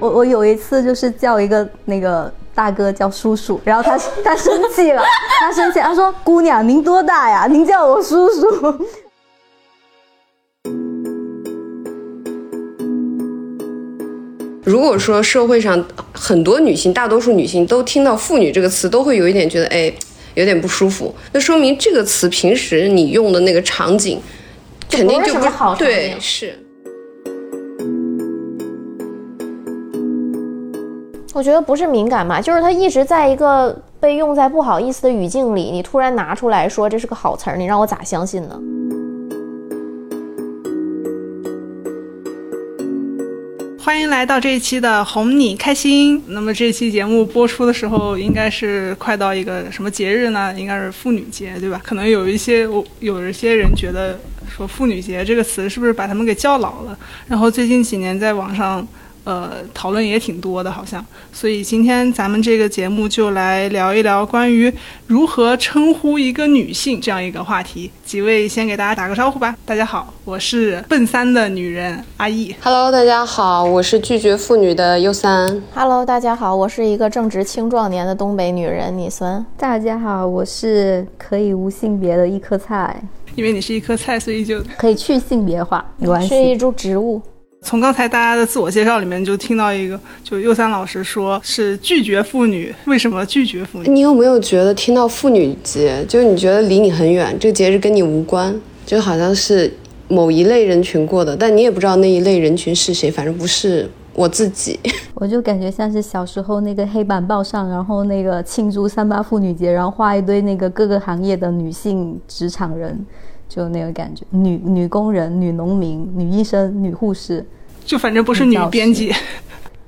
我我有一次就是叫一个那个大哥叫叔叔，然后他 他生气了，他生气，他说：“姑娘，您多大呀？您叫我叔叔。”如果说社会上很多女性，大多数女性都听到“妇女”这个词，都会有一点觉得哎，有点不舒服。那说明这个词平时你用的那个场景，肯定就不是好对，是。我觉得不是敏感嘛，就是它一直在一个被用在不好意思的语境里，你突然拿出来说这是个好词儿，你让我咋相信呢？欢迎来到这一期的哄你开心。那么这期节目播出的时候，应该是快到一个什么节日呢？应该是妇女节，对吧？可能有一些我有一些人觉得说“妇女节”这个词是不是把他们给叫老了？然后最近几年在网上。呃，讨论也挺多的，好像。所以今天咱们这个节目就来聊一聊关于如何称呼一个女性这样一个话题。几位先给大家打个招呼吧。大家好，我是奔三的女人阿易。Hello，大家好，我是拒绝妇女的优三。Hello，大家好，我是一个正值青壮年的东北女人李酸。大家好，我是可以无性别的一颗菜。因为你是一颗菜，所以就可以去性别化，没关系。是一株植物。从刚才大家的自我介绍里面就听到一个，就右三老师说是拒绝妇女，为什么拒绝妇女？你有没有觉得听到妇女节，就是你觉得离你很远，这个节日跟你无关，就好像是某一类人群过的，但你也不知道那一类人群是谁，反正不是我自己。我就感觉像是小时候那个黑板报上，然后那个庆祝三八妇女节，然后画一堆那个各个行业的女性职场人。就那个感觉，女女工人、女农民、女医生、女护士，就反正不是女编辑，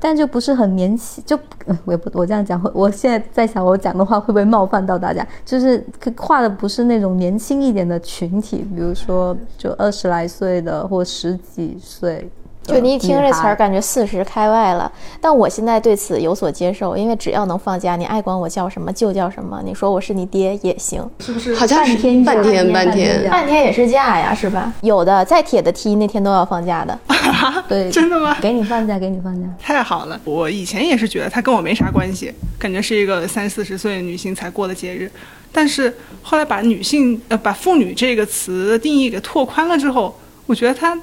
但就不是很年轻。就我也不我这样讲会，我现在在想我讲的话会不会冒犯到大家？就是画的不是那种年轻一点的群体，比如说就二十来岁的或十几岁。就你一听这词儿，感觉四十开外了。但我现在对此有所接受，因为只要能放假，你爱管我叫什么就叫什么。你说我是你爹也行，是不是？好像是半天半天半天也是假呀，是吧？有的再铁的梯那天都要放假的。对，真的吗？给你放假，给你放假。太好了，我以前也是觉得他跟我没啥关系，感觉是一个三四十岁女性才过的节日。但是后来把女性呃把妇女这个词的定义给拓宽了之后，我觉得他。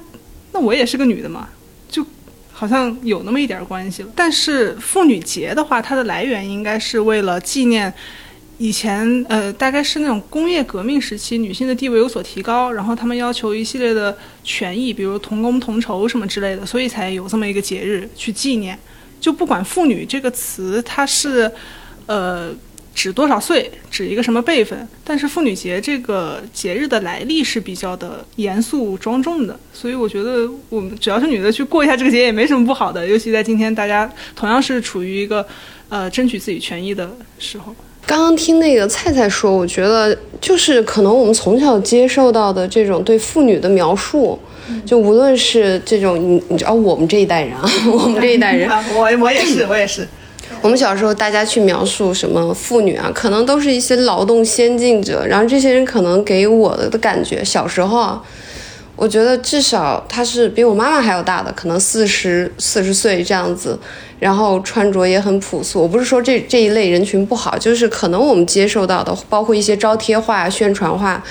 那我也是个女的嘛，就好像有那么一点关系了。但是妇女节的话，它的来源应该是为了纪念以前，呃，大概是那种工业革命时期女性的地位有所提高，然后他们要求一系列的权益，比如同工同酬什么之类的，所以才有这么一个节日去纪念。就不管“妇女”这个词，它是，呃。指多少岁，指一个什么辈分？但是妇女节这个节日的来历是比较的严肃庄重的，所以我觉得我们只要是女的去过一下这个节也没什么不好的。尤其在今天，大家同样是处于一个呃争取自己权益的时候。刚刚听那个菜菜说，我觉得就是可能我们从小接受到的这种对妇女的描述，就无论是这种你你知道我们这一代人啊，我们这一代人，我我也是我也是。我们小时候，大家去描述什么妇女啊，可能都是一些劳动先进者。然后这些人可能给我的感觉，小时候啊，我觉得至少他是比我妈妈还要大的，可能四十四十岁这样子。然后穿着也很朴素。我不是说这这一类人群不好，就是可能我们接受到的，包括一些招贴画、宣传画，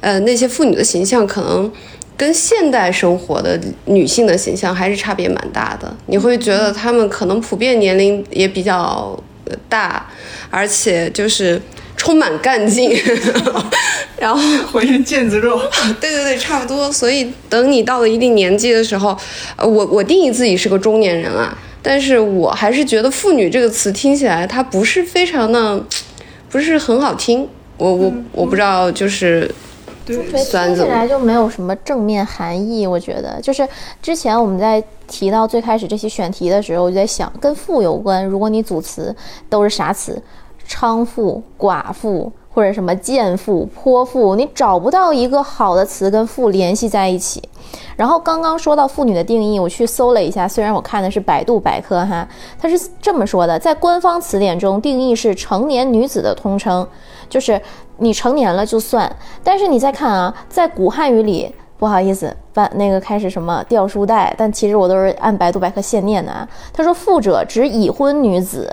呃，那些妇女的形象可能。跟现代生活的女性的形象还是差别蛮大的，你会觉得她们可能普遍年龄也比较大，而且就是充满干劲，然后 浑身腱子肉。对对对，差不多。所以等你到了一定年纪的时候，呃，我我定义自己是个中年人啊，但是我还是觉得“妇女”这个词听起来它不是非常的，不是很好听。我我我不知道，就是。对，听起来就没有什么正面含义。我觉得，就是之前我们在提到最开始这些选题的时候，我就在想，跟妇有关。如果你组词都是啥词，娼妇、寡妇或者什么贱妇、泼妇，你找不到一个好的词跟妇联系在一起。然后刚刚说到妇女的定义，我去搜了一下，虽然我看的是百度百科哈，它是这么说的，在官方词典中定义是成年女子的通称，就是。你成年了就算，但是你再看啊，在古汉语里，不好意思，把那个开始什么掉书袋，但其实我都是按百度百科现念的啊。他说妇者指已婚女子，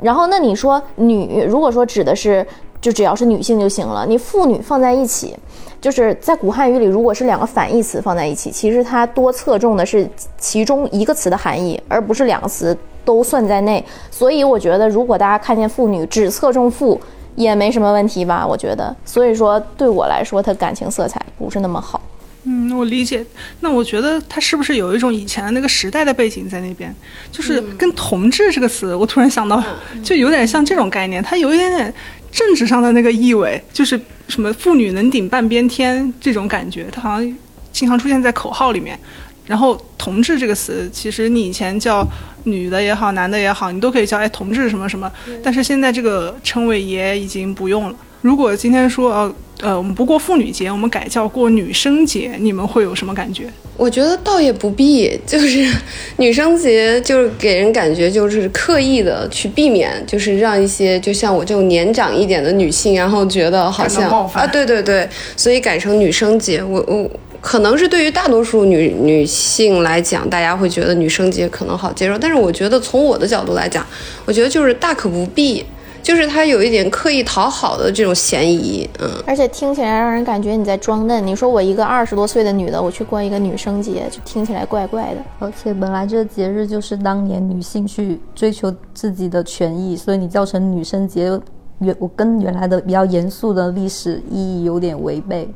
然后那你说女，如果说指的是就只要是女性就行了，你妇女放在一起。就是在古汉语里，如果是两个反义词放在一起，其实它多侧重的是其中一个词的含义，而不是两个词都算在内。所以我觉得，如果大家看见妇女只侧重妇，也没什么问题吧？我觉得，所以说对我来说，它感情色彩不是那么好。嗯，我理解。那我觉得它是不是有一种以前的那个时代的背景在那边？就是跟“同志”这个词，我突然想到，就有点像这种概念，它有一点点。政治上的那个意味，就是什么“妇女能顶半边天”这种感觉，它好像经常出现在口号里面。然后“同志”这个词，其实你以前叫女的也好，男的也好，你都可以叫哎同志什么什么。但是现在这个称谓也已经不用了。如果今天说呃呃，我们不过妇女节，我们改叫过女生节，你们会有什么感觉？我觉得倒也不必，就是女生节就是给人感觉就是刻意的去避免，就是让一些就像我这种年长一点的女性，然后觉得好像啊，对对对，所以改成女生节。我我可能是对于大多数女女性来讲，大家会觉得女生节可能好接受，但是我觉得从我的角度来讲，我觉得就是大可不必。就是他有一点刻意讨好的这种嫌疑，嗯，而且听起来让人感觉你在装嫩。你说我一个二十多岁的女的，我去过一个女生节，就听起来怪怪的。而且本来这个节日就是当年女性去追求自己的权益，所以你叫成女生节，原我跟原来的比较严肃的历史意义有点违背。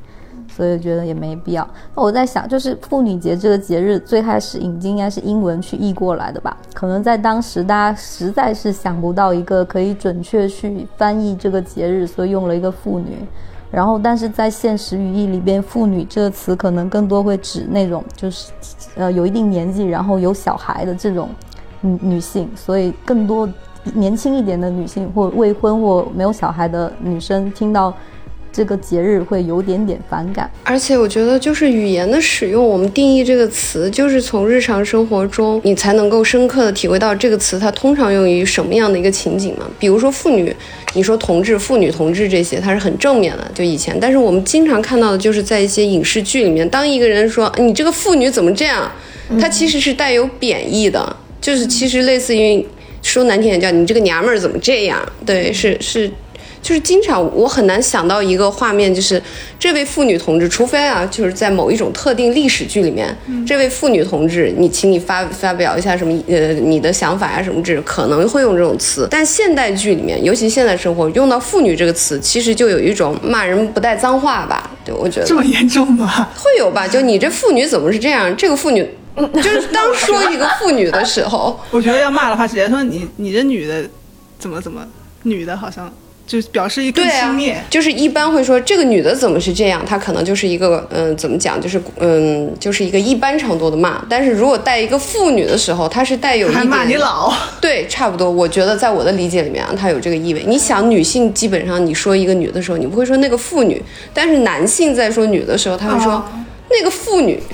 所以觉得也没必要。那我在想，就是妇女节这个节日最开始引进应该是英文去译过来的吧？可能在当时大家实在是想不到一个可以准确去翻译这个节日，所以用了一个妇女。然后，但是在现实语义里边，妇女这个词可能更多会指那种就是呃有一定年纪，然后有小孩的这种女女性。所以，更多年轻一点的女性或未婚或没有小孩的女生听到。这个节日会有点点反感，而且我觉得就是语言的使用，我们定义这个词，就是从日常生活中你才能够深刻的体会到这个词它通常用于什么样的一个情景嘛。比如说妇女，你说同志、妇女同志这些，它是很正面的，就以前。但是我们经常看到的就是在一些影视剧里面，当一个人说你这个妇女怎么这样，它其实是带有贬义的，就是其实类似于说难听点叫你这个娘们儿怎么这样，对，是是。就是经常我很难想到一个画面，就是这位妇女同志，除非啊，就是在某一种特定历史剧里面，这位妇女同志，你请你发发表一下什么呃你的想法呀什么这可能会用这种词。但现代剧里面，尤其现代生活用到妇女这个词，其实就有一种骂人不带脏话吧？对，我觉得这么严重吗？会有吧？就你这妇女怎么是这样？这个妇女 就是当说一个妇女的时候，我觉得要骂的话，直接说你你这女的怎么怎么女的好像。就表示一个轻蔑，就是一般会说这个女的怎么是这样，她可能就是一个嗯，怎么讲，就是嗯，就是一个一般程度的骂。但是如果带一个妇女的时候，她是带有一点骂你老，对，差不多。我觉得在我的理解里面啊，它有这个意味。你想，女性基本上你说一个女的时候，你不会说那个妇女，但是男性在说女的时候，他会说那个妇女。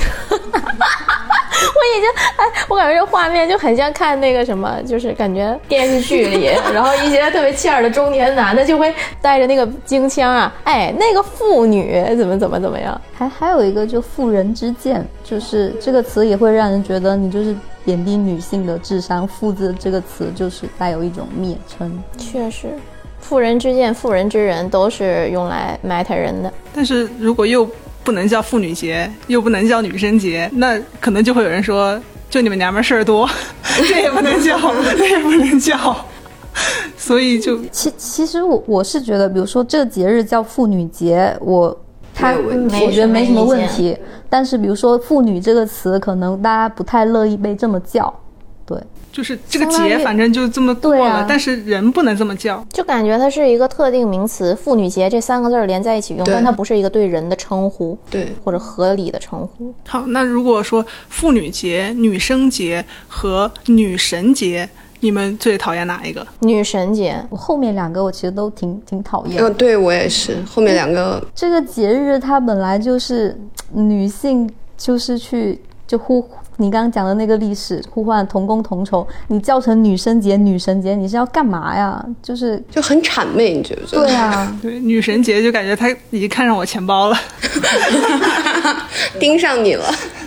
我已经哎，我感觉这画面就很像看那个什么，就是感觉电视剧里，然后一些特别欠儿的中年男的就会带着那个京腔啊，哎，那个妇女怎么怎么怎么样？还还有一个就妇人之见，就是这个词也会让人觉得你就是贬低女性的智商。妇字这个词就是带有一种蔑称。确实，妇人之见、妇人之仁都是用来埋汰人的。但是如果又。不能叫妇女节，又不能叫女生节，那可能就会有人说，就你们娘们事儿多，这也不能叫，这也不能叫，所以就其其实我我是觉得，比如说这个节日叫妇女节，我他我觉得没什么问题，但是比如说妇女这个词，可能大家不太乐意被这么叫，对。就是这个节，反正就这么过了，但是人不能这么叫，就感觉它是一个特定名词，妇女节这三个字连在一起用，但它不是一个对人的称呼，对或者合理的称呼。好，那如果说妇女节、女生节和女神节，你们最讨厌哪一个？女神节，我后面两个我其实都挺挺讨厌。嗯，对我也是，后面两个这个节日它本来就是女性，就是去就呼。你刚刚讲的那个历史呼唤同工同酬，你叫成女生节、女神节，你是要干嘛呀？就是就很谄媚，你觉得？对啊，对女神节就感觉他已经看上我钱包了。盯上你了。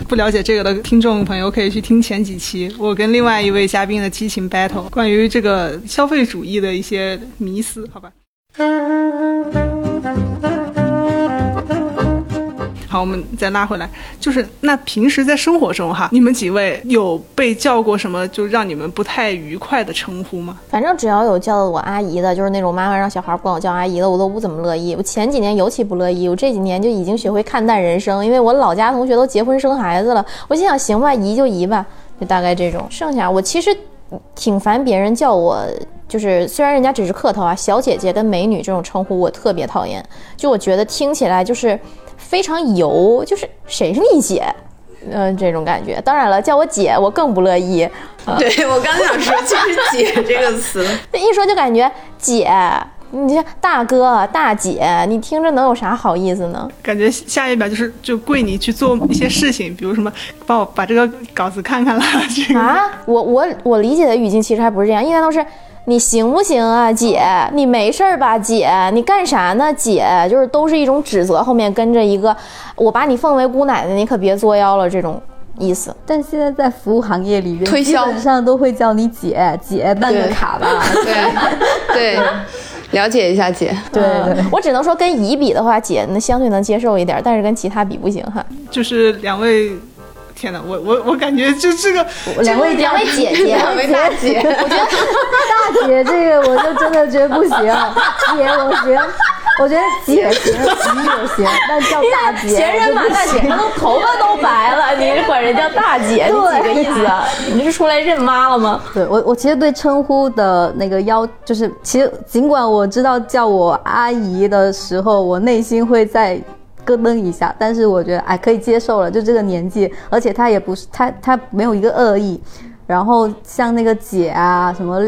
不了解这个的听众朋友可以去听前几期，我跟另外一位嘉宾的激情 battle，关于这个消费主义的一些迷思，好吧。我们再拉回来，就是那平时在生活中哈，你们几位有被叫过什么就让你们不太愉快的称呼吗？反正只要有叫我阿姨的，就是那种妈妈让小孩管我叫阿姨的，我都不怎么乐意。我前几年尤其不乐意，我这几年就已经学会看淡人生，因为我老家同学都结婚生孩子了，我心想行吧，姨就姨吧，就大概这种。剩下我其实挺烦别人叫我，就是虽然人家只是客套啊，小姐姐跟美女这种称呼我特别讨厌，就我觉得听起来就是。非常油，就是谁是你姐，嗯，这种感觉。当然了，叫我姐，我更不乐意。对我刚想说，就是“姐”这个词，一说就感觉姐，你这大哥、大姐，你听着能有啥好意思呢？感觉下一秒就是就跪你去做一些事情，比如什么帮我把这个稿子看看了。这个啊，我我我理解的语境其实还不是这样，一般都是。你行不行啊，姐？你没事儿吧，姐？你干啥呢，姐？就是都是一种指责，后面跟着一个我把你奉为姑奶奶，你可别作妖了这种意思。但现在在服务行业里边，推销基本上都会叫你姐姐，办个卡吧。对对，了解一下姐。对对，我只能说跟姨比的话，姐那相对能接受一点，但是跟其他比不行哈。就是两位。天哪，我我我感觉就这个两位两位姐姐，两位大姐，我觉得 大姐这个我就真的觉得不行，姐我行，我觉得姐行，姨也行，但叫大姐，闲人马大姐，她都头发都白了，你管人叫大姐，你几个意思啊？你是出来认妈了吗？对我我其实对称呼的那个要就是，其实尽管我知道叫我阿姨的时候，我内心会在。咯噔一下，但是我觉得哎可以接受了，就这个年纪，而且他也不是他他没有一个恶意，然后像那个姐啊什么，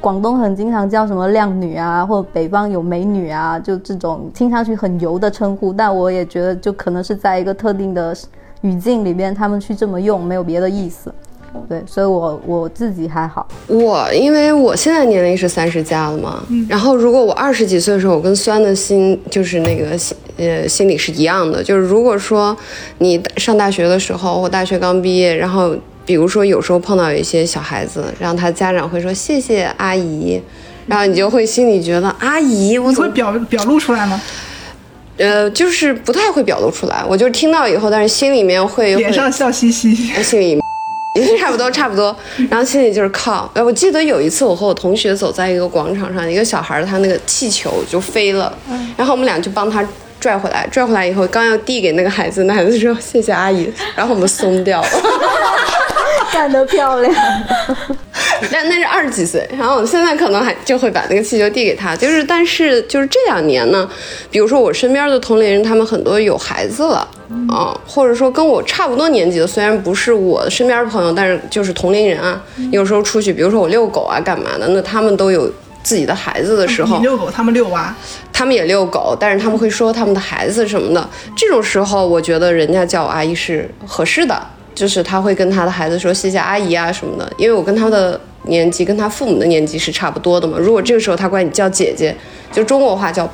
广东很经常叫什么靓女啊，或北方有美女啊，就这种听上去很油的称呼，但我也觉得就可能是在一个特定的语境里边，他们去这么用，没有别的意思。对，所以我我自己还好。我因为我现在年龄是三十加了嘛，然后如果我二十几岁的时候，我跟酸的心就是那个心呃心理是一样的。就是如果说你上大学的时候，我大学刚毕业，然后比如说有时候碰到有一些小孩子，然后他家长会说谢谢阿姨，然后你就会心里觉得阿姨，我会表表露出来吗？呃，就是不太会表露出来，我就听到以后，但是心里面会脸上笑嘻嘻，心里。差不多，差不多。然后心里就是靠。哎，我记得有一次，我和我同学走在一个广场上，一个小孩他那个气球就飞了，然后我们俩就帮他拽回来。拽回来以后，刚要递给那个孩子，那孩子说谢谢阿姨，然后我们松掉了。干得漂亮！但那是二十几岁，然后我现在可能还就会把那个气球递给他。就是，但是就是这两年呢，比如说我身边的同龄人，他们很多有孩子了啊，或者说跟我差不多年纪的，虽然不是我身边的朋友，但是就是同龄人啊。有时候出去，比如说我遛狗啊，干嘛的，那他们都有自己的孩子的时候，你遛狗，他们遛娃，他们也遛狗，但是他们会说他们的孩子什么的。这种时候，我觉得人家叫我阿姨是合适的。就是他会跟他的孩子说谢谢阿姨啊什么的，因为我跟他的年纪跟他父母的年纪是差不多的嘛。如果这个时候他管你叫姐姐，就中国话叫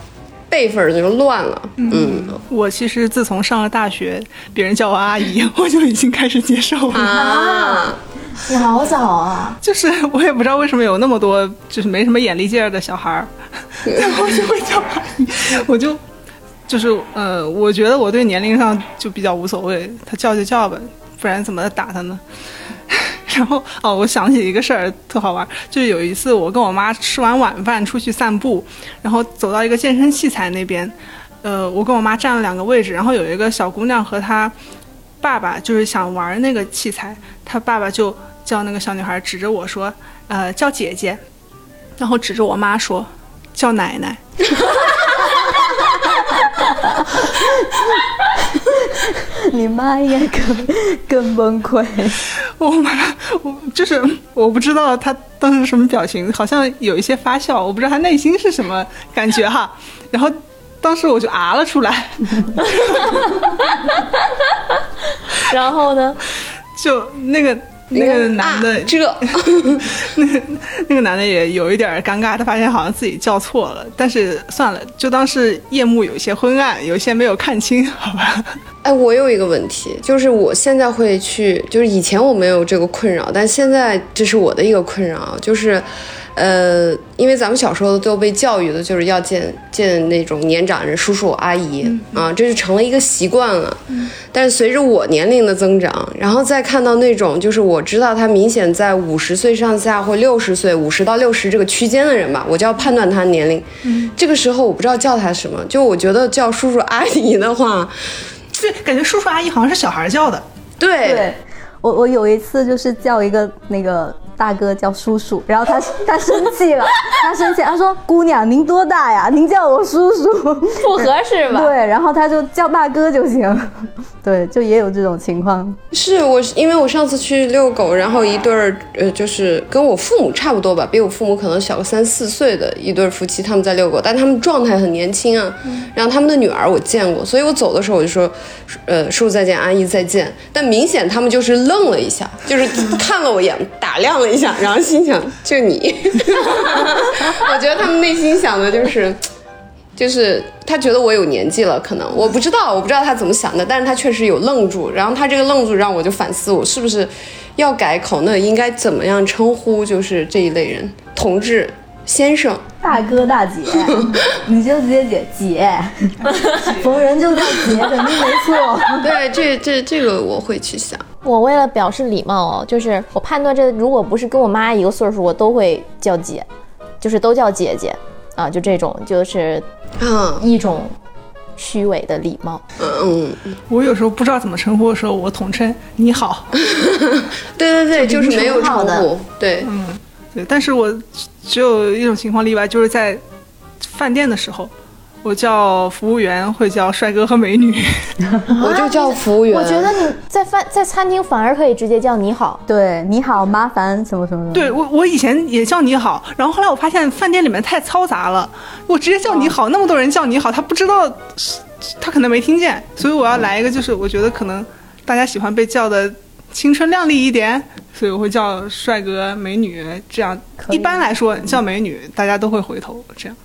辈分就乱了。嗯，我其实自从上了大学，别人叫我阿姨，我就已经开始接受了。啊，你好早啊！就是我也不知道为什么有那么多就是没什么眼力劲儿的小孩儿，然后就会叫阿姨，我就就是呃，我觉得我对年龄上就比较无所谓，他叫就叫吧。不然怎么打他呢？然后哦，我想起一个事儿，特好玩，就是有一次我跟我妈吃完晚饭出去散步，然后走到一个健身器材那边，呃，我跟我妈占了两个位置，然后有一个小姑娘和她爸爸就是想玩那个器材，她爸爸就叫那个小女孩指着我说，呃，叫姐姐，然后指着我妈说，叫奶奶。你妈应该更更崩溃。我妈，我就是我不知道她当时什么表情，好像有一些发笑，我不知道她内心是什么感觉哈。然后当时我就啊了出来。然后呢，就那个那个男的，这那那个男的也有一点尴尬，他发现好像自己叫错了，但是算了，就当是夜幕有些昏暗，有些没有看清，好吧。哎，我有一个问题，就是我现在会去，就是以前我没有这个困扰，但现在这是我的一个困扰，就是。呃，因为咱们小时候都被教育的就是要见见那种年长人，叔叔阿姨啊，这就成了一个习惯了。但是随着我年龄的增长，然后再看到那种就是我知道他明显在五十岁上下或六十岁，五十到六十这个区间的人吧，我就要判断他年龄。嗯这个时候我不知道叫他什么，就我觉得叫叔叔阿姨的话，对，感觉叔叔阿姨好像是小孩叫的。对，我我有一次就是叫一个那个。大哥叫叔叔，然后他 他生气了，他生气，他说：“姑娘，您多大呀？您叫我叔叔不合适吧？”对，然后他就叫大哥就行。对，就也有这种情况。是我，因为我上次去遛狗，然后一对儿，呃，就是跟我父母差不多吧，比我父母可能小个三四岁的一对夫妻，他们在遛狗，但他们状态很年轻啊。然后他们的女儿我见过，所以我走的时候我就说：“呃，叔叔再见，阿姨再见。”但明显他们就是愣了一下，就是看了我一眼，打量了。一下，然后心想就你，我觉得他们内心想的就是，就是他觉得我有年纪了，可能我不知道，我不知道他怎么想的，但是他确实有愣住，然后他这个愣住让我就反思，我是不是要改口？那应该怎么样称呼？就是这一类人，同志、先生、大哥、大姐，你就直接姐姐，逢人就叫姐，肯定没错。对，这这这个我会去想。我为了表示礼貌哦，就是我判断这如果不是跟我妈一个岁数，我都会叫姐，就是都叫姐姐啊，就这种就是嗯一种虚伪的礼貌。嗯嗯，我有时候不知道怎么称呼的时候，我统称你好。对 对对，就是没有称呼。对，嗯对，但是我只有一种情况例外，就是在饭店的时候。我叫服务员，会叫帅哥和美女。我就叫服务员。我觉得你在饭在餐厅反而可以直接叫你好。对，你好，麻烦什么什么的。对我，我以前也叫你好，然后后来我发现饭店里面太嘈杂了，我直接叫你好，那么多人叫你好，他不知道，他可能没听见，所以我要来一个，就是我觉得可能大家喜欢被叫的青春靓丽一点，所以我会叫帅哥美女，这样一般来说叫美女大家都会回头这样。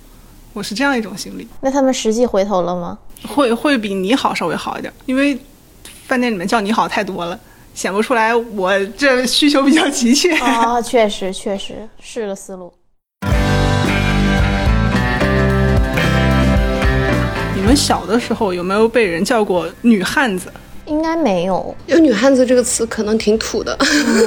我是这样一种心理，那他们实际回头了吗？会会比你好稍微好一点，因为饭店里面叫你好太多了，显不出来我这需求比较急切。啊，确实确实是个思路。你们小的时候有没有被人叫过女汉子？应该没有，有女汉子这个词可能挺土的，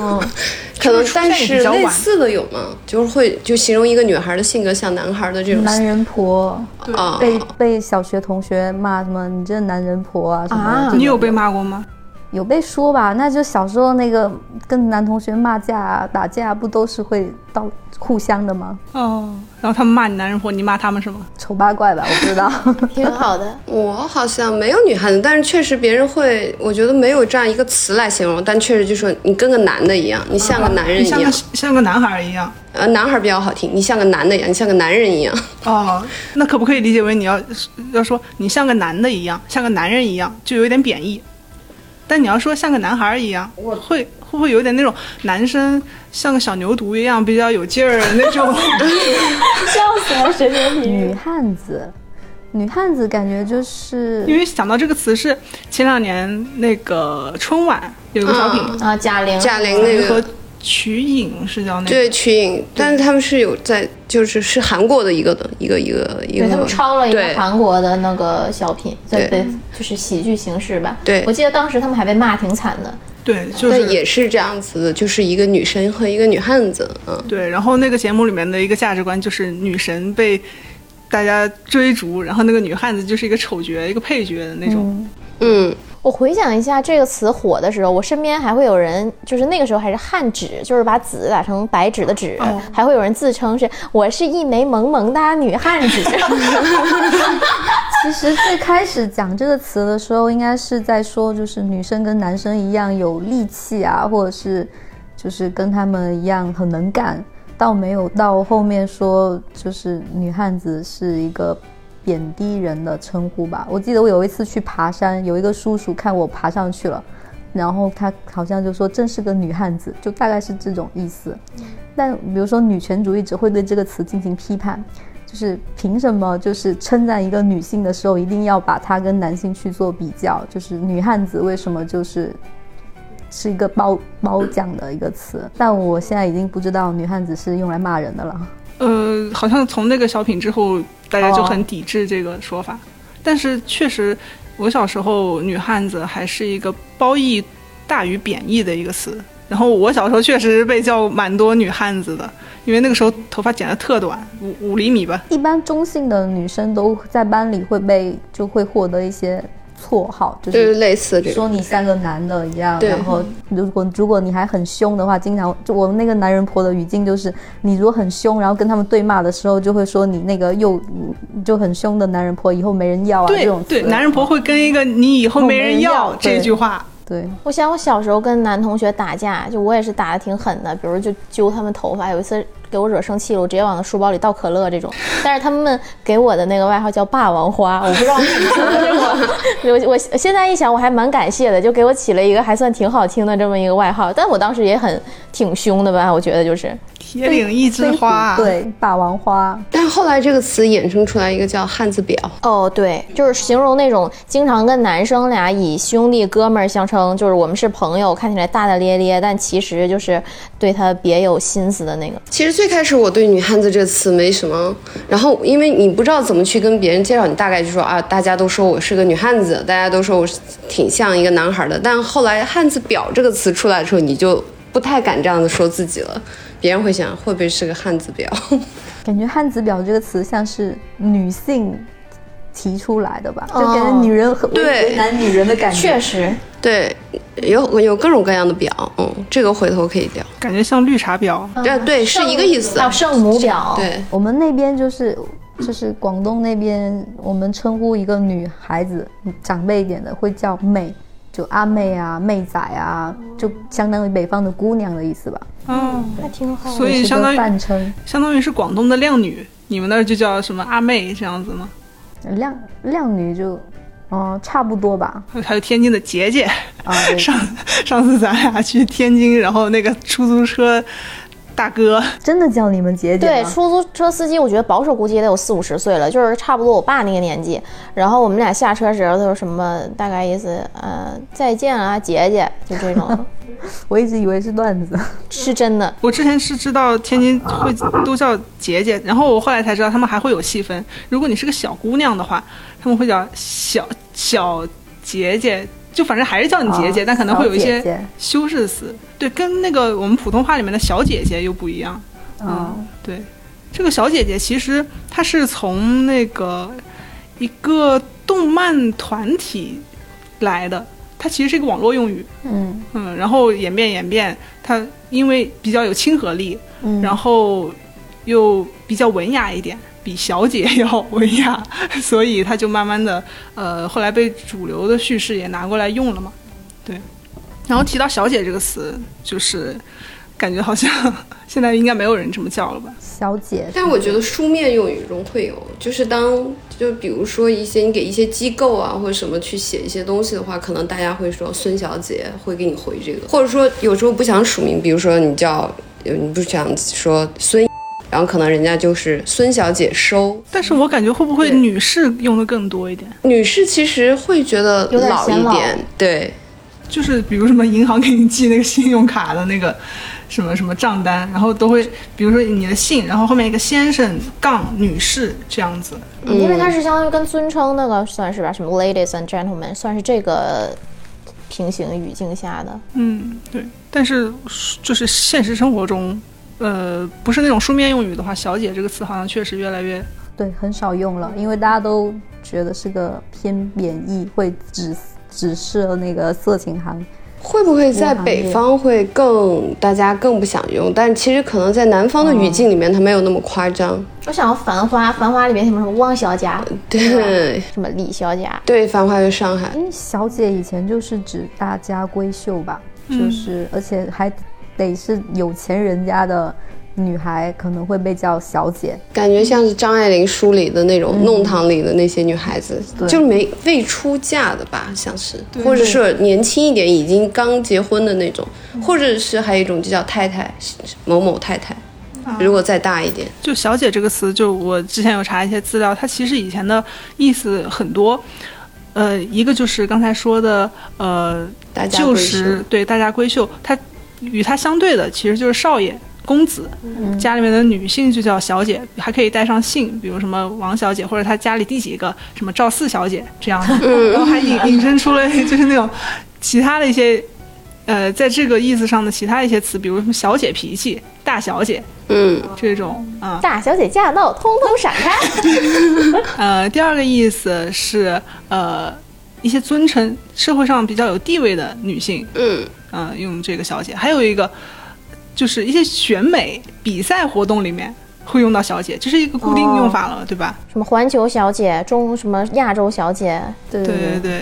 可能但是类似的有吗？就是会就形容一个女孩的性格像男孩的这种。男人婆。啊，被被小学同学骂什么你这男人婆啊什么？你有被骂过吗？有被说吧？那就小时候那个跟男同学骂架打架，不都是会到互相的吗？哦，然后他们骂你男人婆，你骂他们什么？丑八怪吧，我不知道。挺好的。我好像没有女汉子，但是确实别人会，我觉得没有这样一个词来形容，但确实就说你跟个男的一样，你像个男人一样，像个像个男孩一样。呃，男孩比较好听，你像个男的一样，你像个男人一样。哦，那可不可以理解为你要要说你像个男的一样，像个男人一样，就有点贬义。但你要说像个男孩一样，我会会不会有点那种男生像个小牛犊一样比较有劲儿那种？笑死了，神经病！女汉子，女汉子感觉就是因为想到这个词是前两年那个春晚有个小品啊，贾玲，贾玲那个。瞿颖是叫那个对瞿颖，但是他们是有在，就是是韩国的一个的一个一个一个，对他们抄了一个韩国的那个小品，对，就是喜剧形式吧。对，我记得当时他们还被骂挺惨的。对，就是也是这样子的，就是一个女神和一个女汉子。嗯，对。然后那个节目里面的一个价值观就是女神被大家追逐，然后那个女汉子就是一个丑角、一个配角的那种。嗯。我回想一下这个词火的时候，我身边还会有人，就是那个时候还是汉纸，就是把“纸”打成白纸的“纸”，还会有人自称是我是一枚萌萌哒女汉子。其实最开始讲这个词的时候，应该是在说，就是女生跟男生一样有力气啊，或者是就是跟他们一样很能干，倒没有到后面说就是女汉子是一个。贬低人的称呼吧。我记得我有一次去爬山，有一个叔叔看我爬上去了，然后他好像就说真是个女汉子，就大概是这种意思。但比如说女权主义者会对这个词进行批判，就是凭什么就是称赞一个女性的时候一定要把她跟男性去做比较？就是女汉子为什么就是是一个褒褒奖的一个词？但我现在已经不知道女汉子是用来骂人的了。呃，好像从那个小品之后，大家就很抵制这个说法。但是确实，我小时候“女汉子”还是一个褒义大于贬义的一个词。然后我小时候确实被叫蛮多女汉子的，因为那个时候头发剪得特短，五五厘米吧。一般中性的女生都在班里会被就会获得一些。绰号就是类似说你像个男的一样，然后如果如果你还很凶的话，经常就我们那个男人婆的语境就是，你如果很凶，然后跟他们对骂的时候，就会说你那个又就很凶的男人婆，以后没人要啊这种。对，男人婆会跟一个你以后没人要这句话。对，我想我小时候跟男同学打架，就我也是打的挺狠的，比如就揪他们头发，有一次。给我惹生气了，我直接往他书包里倒可乐这种。但是他们给我的那个外号叫霸王花，我不知道为什么。我我现在一想，我还蛮感谢的，就给我起了一个还算挺好听的这么一个外号。但我当时也很挺凶的吧，我觉得就是。铁岭一枝花，对，霸王花。但后来这个词衍生出来一个叫汉字表。哦，对，就是形容那种经常跟男生俩以兄弟哥们儿相称，就是我们是朋友，看起来大大咧咧，但其实就是对他别有心思的那个。其实最开始我对女汉子这个词没什么，然后因为你不知道怎么去跟别人介绍，你大概就说啊，大家都说我是个女汉子，大家都说我挺像一个男孩的。但后来汉字表这个词出来的时候，你就不太敢这样子说自己了。别人会想会不会是个汉字表？感觉汉字表这个词像是女性提出来的吧，就感觉女人和对男女人的感觉。确实，对，有有各种各样的表，嗯，这个回头可以聊。感觉像绿茶婊，对对，是一个意思。叫圣母婊。对，我们那边就是就是广东那边，我们称呼一个女孩子长辈一点的会叫妹。就阿妹啊，妹仔啊，就相当于北方的姑娘的意思吧。嗯，还挺好。所以相当于相当于是广东的靓女。你们那儿就叫什么阿妹这样子吗？靓靓女就，哦，差不多吧。还有天津的姐姐啊。上上次咱俩去天津，然后那个出租车。大哥，真的叫你们姐姐？对，出租车司机，我觉得保守估计也得有四五十岁了，就是差不多我爸那个年纪。然后我们俩下车时候，他说什么？大概意思，呃，再见啊，姐姐，就这种。我一直以为是段子，是真的。我之前是知道天津会都叫姐姐，然后我后来才知道他们还会有细分。如果你是个小姑娘的话，他们会叫小小姐姐。就反正还是叫你姐姐，但可能会有一些修饰词，对，跟那个我们普通话里面的小姐姐又不一样。嗯，对，这个小姐姐其实她是从那个一个动漫团体来的，它其实是一个网络用语。嗯嗯，然后演变演变，它因为比较有亲和力，然后又比较文雅一点。比小姐 要文雅，所以他就慢慢的，呃，后来被主流的叙事也拿过来用了嘛，对。然后提到小姐这个词，就是感觉好像 现在应该没有人这么叫了吧？小姐。但我觉得书面用语中会有，就是当就比如说一些你给一些机构啊或者什么去写一些东西的话，可能大家会说孙小姐会给你回这个，或者说有时候不想署名，比如说你叫你不想说孙。然后可能人家就是孙小姐收，但是我感觉会不会女士用的更多一点？女士其实会觉得老一点，对，就是比如什么银行给你寄那个信用卡的那个什么什么账单，然后都会，比如说你的姓，然后后面一个先生杠女士这样子，因为它是相当于跟尊称那个算是吧，什么 ladies and gentlemen，算是这个平行语境下的。嗯，对，但是就是现实生活中。呃，不是那种书面用语的话，“小姐”这个词好像确实越来越对，很少用了，因为大家都觉得是个偏贬义，会指指示那个色情行。会不会在北方会更大家更不想用？但其实可能在南方的语境里面，它没有那么夸张。我想《繁花》，《繁花》里面什么什么汪小姐，对，什么李小姐，对，《繁花》是上海。因为小姐以前就是指大家闺秀吧，就是而且还。得是有钱人家的女孩可能会被叫小姐，感觉像是张爱玲书里的那种弄堂里的那些女孩子，就没未出嫁的吧，像是，或者是年轻一点已经刚结婚的那种，或者是还有一种就叫太太，某某太太。如果再大一点，就“小姐”这个词，就我之前有查一些资料，它其实以前的意思很多。呃，一个就是刚才说的，呃，就是对大家闺秀，它与他相对的其实就是少爷。公子，家里面的女性就叫小姐，还可以带上姓，比如什么王小姐，或者她家里第几个什么赵四小姐这样的，然后还引引申出了 就是那种其他的一些，呃，在这个意思上的其他一些词，比如什么小姐脾气、大小姐，嗯，这种啊，大小姐驾到，通通闪开。呃，第二个意思是呃一些尊称，社会上比较有地位的女性，嗯，呃，用这个小姐，还有一个。就是一些选美比赛活动里面会用到小姐，这是一个固定用法了，对吧？什么环球小姐、中什么亚洲小姐，对对对。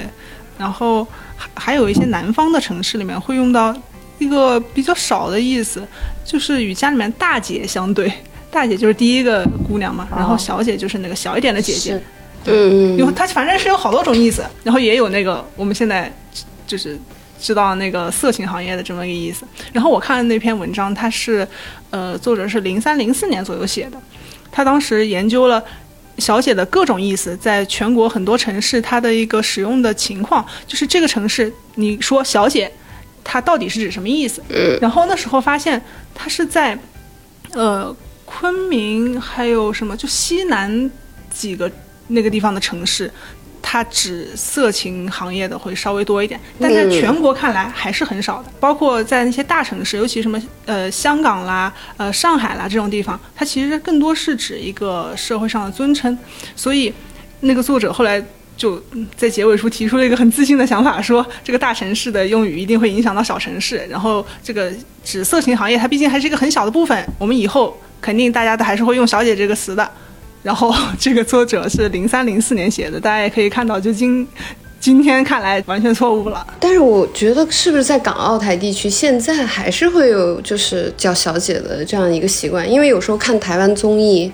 然后还还有一些南方的城市里面会用到一个比较少的意思，就是与家里面大姐相对，大姐就是第一个姑娘嘛，然后小姐就是那个小一点的姐姐。嗯嗯。有它反正是有好多种意思，然后也有那个我们现在就是。知道那个色情行业的这么一个意思，然后我看那篇文章，它是，呃，作者是零三零四年左右写的，他当时研究了小姐的各种意思，在全国很多城市它的一个使用的情况，就是这个城市你说小姐，它到底是指什么意思？然后那时候发现，它是在，呃，昆明还有什么就西南几个那个地方的城市。它指色情行业的会稍微多一点，但在全国看来还是很少的。包括在那些大城市，尤其什么呃香港啦、呃上海啦这种地方，它其实更多是指一个社会上的尊称。所以，那个作者后来就在结尾处提出了一个很自信的想法，说这个大城市的用语一定会影响到小城市。然后，这个指色情行业，它毕竟还是一个很小的部分，我们以后肯定大家都还是会用“小姐”这个词的。然后这个作者是零三零四年写的，大家也可以看到，就今今天看来完全错误了。但是我觉得是不是在港澳台地区现在还是会有就是叫小姐的这样一个习惯？因为有时候看台湾综艺，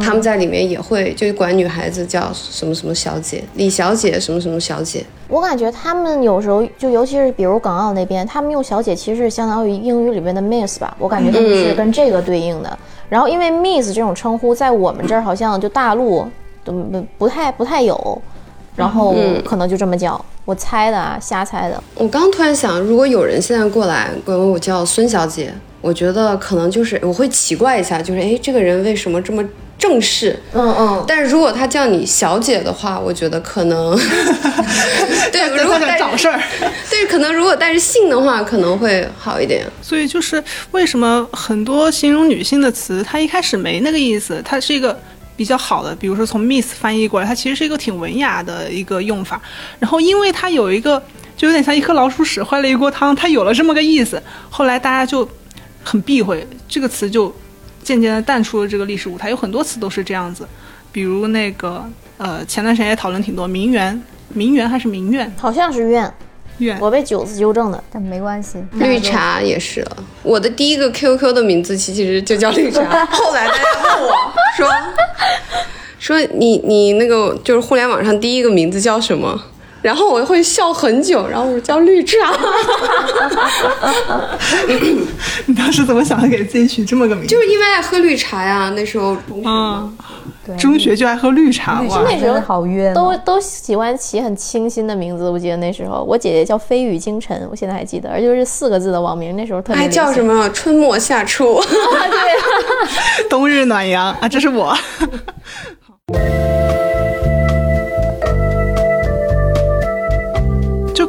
他们在里面也会就管女孩子叫什么什么小姐，李小姐什么什么小姐。我感觉他们有时候就尤其是比如港澳那边，他们用小姐其实是相当于英语里面的 Miss 吧，我感觉他们是跟这个对应的。然后，因为 Miss 这种称呼在我们这儿好像就大陆都不不太不太有，然后可能就这么叫，我猜的啊，瞎猜的。我刚突然想，如果有人现在过来管我叫孙小姐，我觉得可能就是我会奇怪一下，就是哎，这个人为什么这么正式？嗯嗯。但是如果他叫你小姐的话，我觉得可能 对，如果找事儿，对，可能如果带着姓的话，可能会好一点。所以就是为什么很多形容女性的词，它一开始没那个意思，它是一个比较好的，比如说从 Miss 翻译过来，它其实是一个挺文雅的一个用法。然后因为它有一个，就有点像一颗老鼠屎坏了一锅汤，它有了这么个意思，后来大家就很避讳这个词，就渐渐的淡出了这个历史舞台。有很多次都是这样子，比如那个呃，前段时间也讨论挺多，名媛，名媛还是名媛？好像是怨。我被九字纠正的，但没关系。绿茶也是，我的第一个 QQ 的名字其实就叫绿茶。后来大家问我说，说你你那个就是互联网上第一个名字叫什么？然后我会笑很久，然后我说叫绿茶。你当时怎么想的给自己取这么个名字？就是因为爱喝绿茶呀，那时候中学中学就爱喝绿茶哇，那时候好冤，都都喜欢起很清新的名字。我记得那时候我姐姐叫飞雨京晨，我现在还记得，而且是四个字的网名，那时候特别。还叫什么春末夏初？对，冬日暖阳啊，这是我。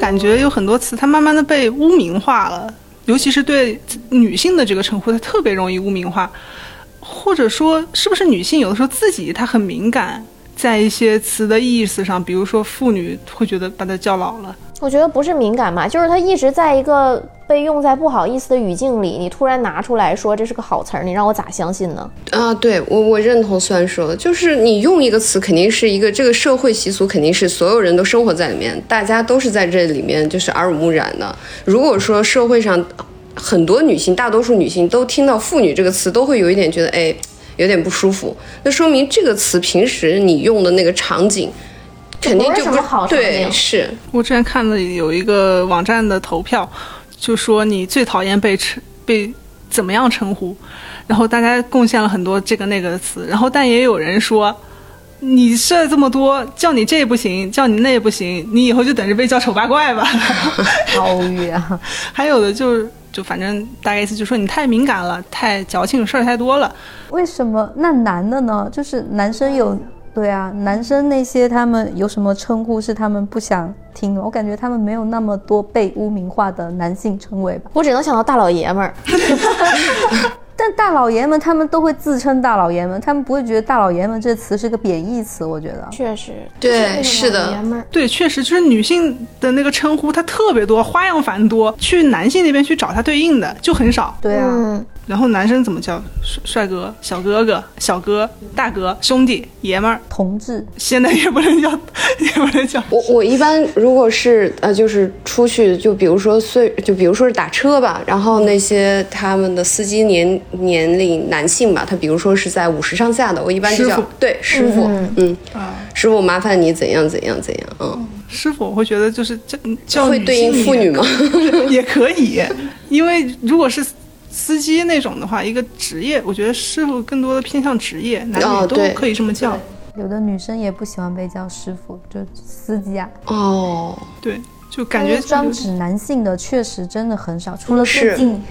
感觉有很多词，它慢慢的被污名化了，尤其是对女性的这个称呼，它特别容易污名化，或者说，是不是女性有的时候自己她很敏感，在一些词的意思上，比如说妇女会觉得把她叫老了。我觉得不是敏感吧，就是它一直在一个。被用在不好意思的语境里，你突然拿出来说这是个好词儿，你让我咋相信呢？啊，对我我认同虽然说，就是你用一个词，肯定是一个这个社会习俗，肯定是所有人都生活在里面，大家都是在这里面就是耳濡目染的。如果说社会上很多女性，大多数女性都听到“妇女”这个词，都会有一点觉得哎，有点不舒服。那说明这个词平时你用的那个场景，肯定就不是好对。是我之前看了有一个网站的投票，就说你最讨厌被称被怎么样称呼，然后大家贡献了很多这个那个的词，然后但也有人说。你设这么多，叫你这不行，叫你那也不行，你以后就等着被叫丑八怪吧。好无语啊！还有的就是，就反正大概意思就说你太敏感了，太矫情，事儿太多了。为什么？那男的呢？就是男生有对啊，男生那些他们有什么称呼是他们不想听的？我感觉他们没有那么多被污名化的男性称谓吧。我只能想到大老爷们儿。但大老爷们他们都会自称大老爷们，他们不会觉得大老爷们这词是个贬义词。我觉得确实，对，是的，对，确实就是女性的那个称呼，它特别多，花样繁多，去男性那边去找它对应的就很少。对啊。然后男生怎么叫帅帅哥、小哥哥、小哥、大哥、兄弟、爷们儿、同志？现在也不能叫，也不能叫。我我一般如果是呃，就是出去，就比如说岁，就比如说是打车吧，然后那些他们的司机年年龄男性吧，他比如说是在五十上下的，我一般就叫对师傅，嗯，师傅麻烦你怎样怎样怎样，嗯，师傅我会觉得就是这叫会对应妇女吗？也可以，因为如果是。司机那种的话，一个职业，我觉得师傅更多的偏向职业，男女都可以这么叫。有的女生也不喜欢被叫师傅，就司机啊。哦，对，就感觉专指男性的确实真的很少，除了最近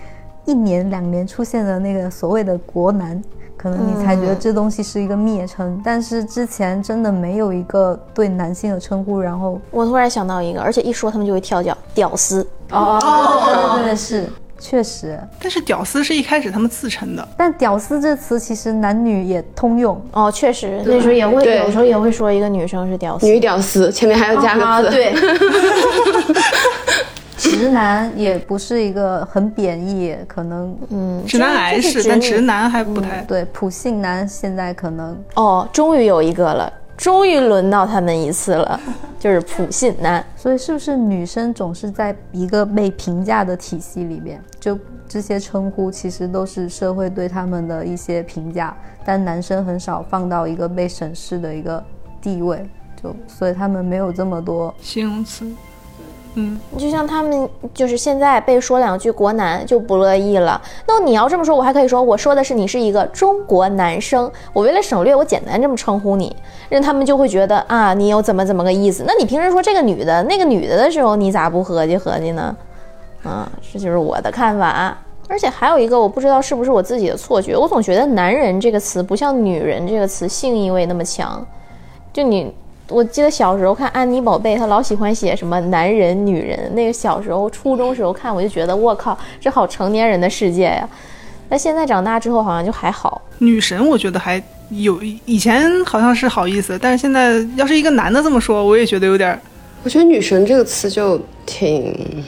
一年两年出现的那个所谓的国男，可能你才觉得这东西是一个蔑称，但是之前真的没有一个对男性的称呼。然后我突然想到一个，而且一说他们就会跳脚，屌丝。哦，真的是。确实，但是“屌丝”是一开始他们自称的。但“屌丝”这词其实男女也通用哦。确实，那时候也会，有时候也会说一个女生是“屌丝”，女屌丝，前面还要加个字。对，直男也不是一个很贬义，可能嗯，直男癌是，但直男还不太对。普信男现在可能哦，终于有一个了。终于轮到他们一次了，就是普信男。所以是不是女生总是在一个被评价的体系里边？就这些称呼其实都是社会对他们的一些评价，但男生很少放到一个被审视的一个地位，就所以他们没有这么多形容词。嗯，就像他们就是现在被说两句国男就不乐意了。那你要这么说，我还可以说我说的是你是一个中国男生。我为了省略，我简单这么称呼你，让他们就会觉得啊，你有怎么怎么个意思。那你平时说这个女的那个女的的时候，你咋不合计合计呢？啊，这就是我的看法。而且还有一个，我不知道是不是我自己的错觉，我总觉得男人这个词不像女人这个词性意味那么强，就你。我记得小时候看安妮宝贝，她老喜欢写什么男人、女人。那个小时候初中时候看，我就觉得我靠，这好成年人的世界呀。那现在长大之后好像就还好。女神我觉得还有以前好像是好意思，但是现在要是一个男的这么说，我也觉得有点。我觉得女神这个词就挺。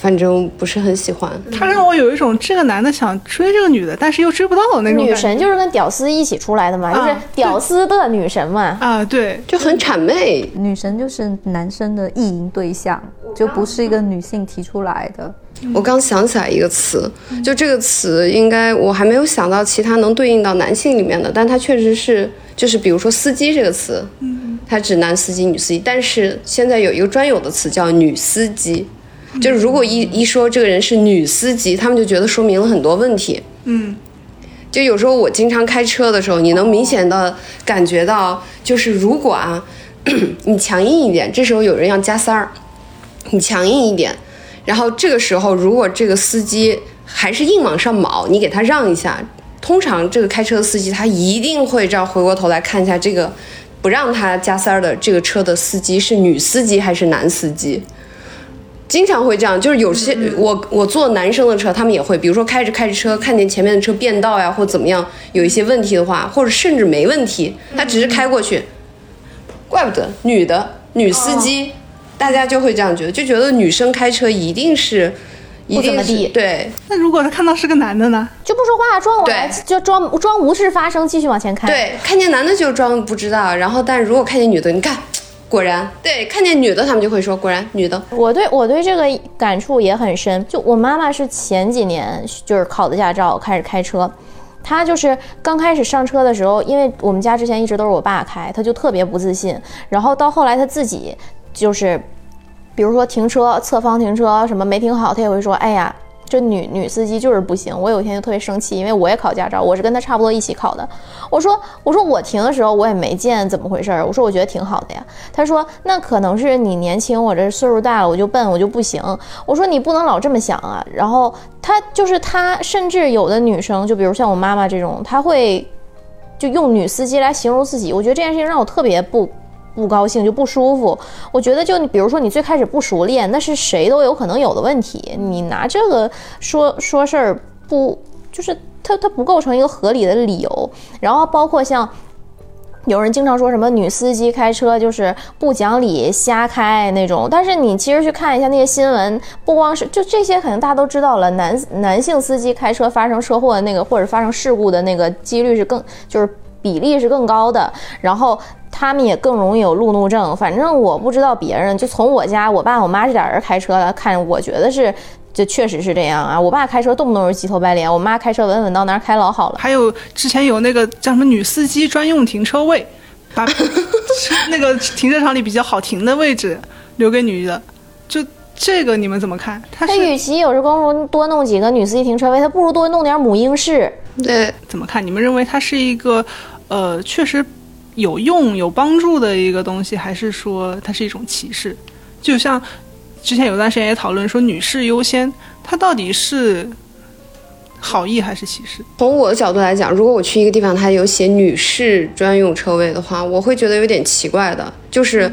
反正不是很喜欢，他让我有一种这个男的想追这个女的，但是又追不到的那种。女神就是跟屌丝一起出来的嘛，就是屌丝的女神嘛。啊，对，就很谄媚。女神就是男生的意淫对象，就不是一个女性提出来的。我刚想起来一个词，就这个词应该我还没有想到其他能对应到男性里面的，但它确实是，就是比如说司机这个词，嗯，它指男司机、女司机，但是现在有一个专有的词叫女司机。就是如果一一说这个人是女司机，他们就觉得说明了很多问题。嗯，就有时候我经常开车的时候，你能明显的感觉到，就是如果啊，你强硬一点，这时候有人要加塞儿，你强硬一点，然后这个时候如果这个司机还是硬往上卯，你给他让一下，通常这个开车的司机他一定会这样回过头来看一下这个不让他加塞儿的这个车的司机是女司机还是男司机。经常会这样，就是有些我我坐男生的车，他们也会，比如说开着开着车，看见前面的车变道呀，或怎么样，有一些问题的话，或者甚至没问题，他只是开过去，怪不得女的女司机，大家就会这样觉得，就觉得女生开车一定是不怎么地，对。那如果他看到是个男的呢？就不说话，装完就装装无事发生，继续往前开。对，看见男的就装不知道，然后但如果看见女的，你看。果然，对，看见女的他们就会说果然女的。我对我对这个感触也很深。就我妈妈是前几年就是考的驾照，开始开车。她就是刚开始上车的时候，因为我们家之前一直都是我爸开，她就特别不自信。然后到后来她自己就是，比如说停车侧方停车什么没停好，她也会说：“哎呀。”这女女司机就是不行，我有一天就特别生气，因为我也考驾照，我是跟她差不多一起考的。我说我说我停的时候我也没见怎么回事儿，我说我觉得挺好的呀。她说那可能是你年轻，我这岁数大了我就笨我就不行。我说你不能老这么想啊。然后她就是她，甚至有的女生，就比如像我妈妈这种，她会就用女司机来形容自己。我觉得这件事情让我特别不。不高兴就不舒服，我觉得就你比如说你最开始不熟练，那是谁都有可能有的问题，你拿这个说说事儿不就是它它不构成一个合理的理由。然后包括像有人经常说什么女司机开车就是不讲理、瞎开那种，但是你其实去看一下那些新闻，不光是就这些，可能大家都知道了，男男性司机开车发生车祸的那个或者发生事故的那个几率是更就是比例是更高的，然后。他们也更容易有路怒症。反正我不知道别人，就从我家我爸我妈这点人开车来看，我觉得是，就确实是这样啊。我爸开车动不动就急头白脸，我妈开车稳稳当当开老好了。还有之前有那个叫什么女司机专用停车位，把 那个停车场里比较好停的位置留给女的，就这个你们怎么看？他与其有这功夫多弄几个女司机停车位，他不如多弄点母婴室。对，怎么看？你们认为它是一个，呃，确实。有用有帮助的一个东西，还是说它是一种歧视？就像之前有段时间也讨论说女士优先，它到底是好意还是歧视？从我的角度来讲，如果我去一个地方，它有写女士专用车位的话，我会觉得有点奇怪的，就是，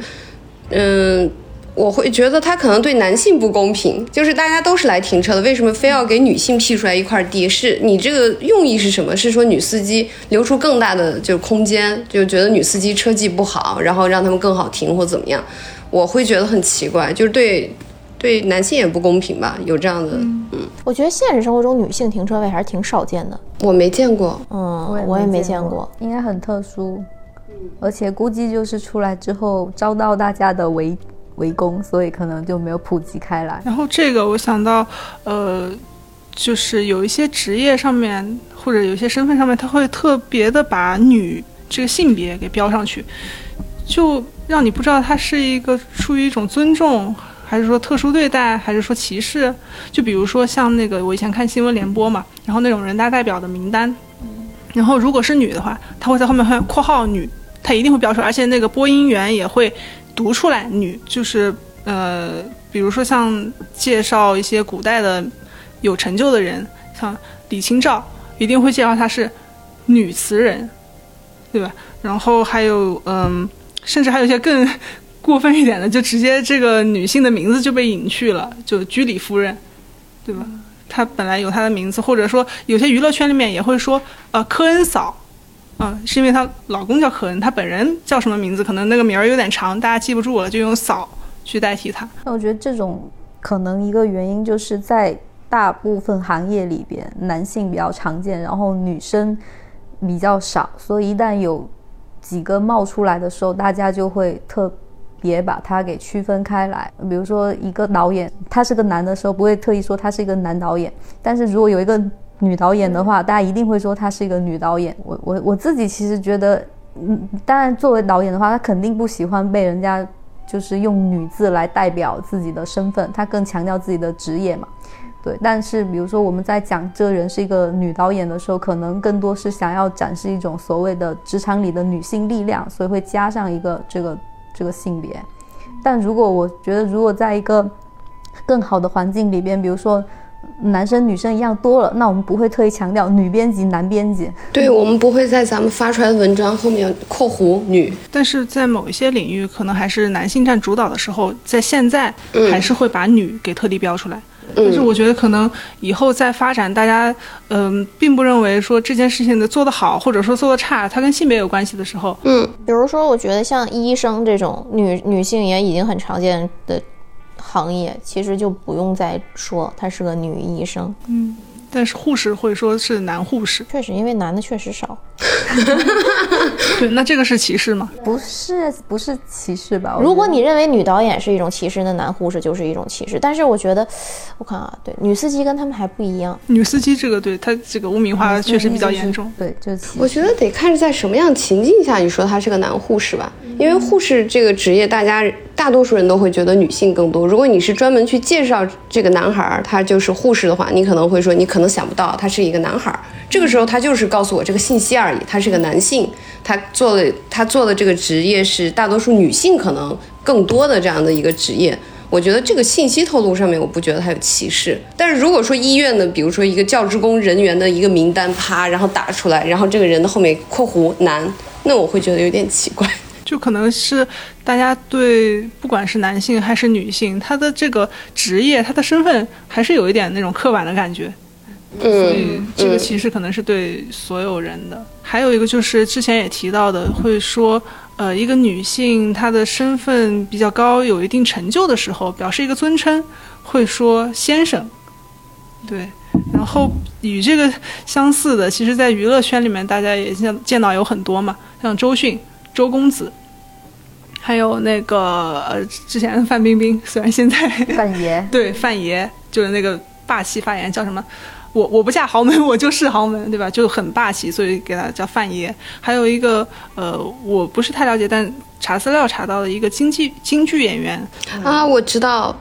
嗯。我会觉得他可能对男性不公平，就是大家都是来停车的，为什么非要给女性辟出来一块地？是你这个用意是什么？是说女司机留出更大的就是空间，就觉得女司机车技不好，然后让他们更好停或怎么样？我会觉得很奇怪，就是对对男性也不公平吧？有这样的，嗯，我觉得现实生活中女性停车位还是挺少见的，我没见过，嗯，我也没见过，应该很特殊，而且估计就是出来之后遭到大家的围。围攻，所以可能就没有普及开来。然后这个我想到，呃，就是有一些职业上面或者有一些身份上面，他会特别的把女这个性别给标上去，就让你不知道他是一个出于一种尊重，还是说特殊对待，还是说歧视。就比如说像那个我以前看新闻联播嘛，然后那种人大代表的名单，然后如果是女的话，他会在后面会括号女，他一定会标出来，而且那个播音员也会。读出来，女就是呃，比如说像介绍一些古代的有成就的人，像李清照，一定会介绍她是女词人，对吧？然后还有嗯，甚至还有一些更 过分一点的，就直接这个女性的名字就被隐去了，就居里夫人，对吧？她本来有她的名字，或者说有些娱乐圈里面也会说呃科恩嫂。嗯，是因为她老公叫可恩，她本人叫什么名字？可能那个名儿有点长，大家记不住了，就用嫂去代替她。那我觉得这种可能一个原因就是在大部分行业里边，男性比较常见，然后女生比较少，所以一旦有几个冒出来的时候，大家就会特别把它给区分开来。比如说一个导演，他是个男的时候，不会特意说他是一个男导演，但是如果有一个。女导演的话，大家一定会说她是一个女导演。我我我自己其实觉得，嗯，当然作为导演的话，她肯定不喜欢被人家就是用女字来代表自己的身份，她更强调自己的职业嘛。对，但是比如说我们在讲这个人是一个女导演的时候，可能更多是想要展示一种所谓的职场里的女性力量，所以会加上一个这个这个性别。但如果我觉得，如果在一个更好的环境里边，比如说。男生女生一样多了，那我们不会特意强调女编辑、男编辑。对，我们不会在咱们发出来的文章后面括弧女。但是在某一些领域，可能还是男性占主导的时候，在现在还是会把女给特地标出来。但是我觉得可能以后再发展，大家嗯，并不认为说这件事情的做得好，或者说做得差，它跟性别有关系的时候，嗯，比如说我觉得像医生这种女女性也已经很常见的。行业其实就不用再说，她是个女医生。嗯，但是护士会说是男护士，确实，因为男的确实少。对，那这个是歧视吗？不是，不是歧视吧？如果你认为女导演是一种歧视，那男护士就是一种歧视。但是我觉得，我看啊，对，女司机跟他们还不一样。女司机这个，对她这个污名化确实比较严重。对，就是我觉得得看是在什么样情境下你说他是个男护士吧，因为护士这个职业，大家大多数人都会觉得女性更多。如果你是专门去介绍这个男孩他就是护士的话，你可能会说你可能想不到他是一个男孩儿。这个时候他就是告诉我这个信息而已，他是个男性，他做的他做的这个职业是大多数女性可能更多的这样的一个职业。我觉得这个信息透露上面，我不觉得他有歧视。但是如果说医院的，比如说一个教职工人员的一个名单，啪，然后打出来，然后这个人的后面括弧男，那我会觉得有点奇怪。就可能是大家对不管是男性还是女性，他的这个职业、他的身份，还是有一点那种刻板的感觉。所以这个其实可能是对所有人的。还有一个就是之前也提到的，会说，呃，一个女性她的身份比较高，有一定成就的时候，表示一个尊称，会说先生。对，然后与这个相似的，其实在娱乐圈里面，大家也见见到有很多嘛，像周迅、周公子，还有那个呃，之前范冰冰，虽然现在范爷，对范爷就是那个霸气发言叫什么？我我不嫁豪门，我就是豪门，对吧？就很霸气，所以给他叫范爷。还有一个，呃，我不是太了解，但查资料查到了一个京剧京剧演员啊，我知道，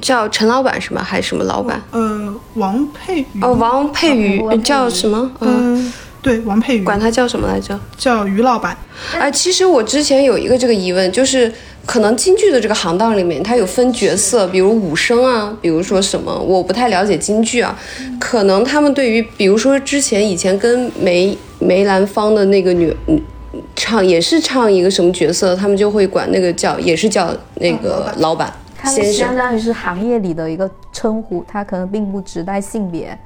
叫陈老板是吗？还是什么老板？呃，王佩瑜。哦，王佩瑜叫什么？嗯，对，王佩瑜。管他叫什么来着？叫于老板。哎，其实我之前有一个这个疑问，就是。可能京剧的这个行当里面，它有分角色，比如武生啊，比如说什么，我不太了解京剧啊。可能他们对于，比如说之前以前跟梅梅兰芳的那个女唱，也是唱一个什么角色，他们就会管那个叫，也是叫那个老板先生，相当于是行业里的一个称呼，它可能并不指代性别，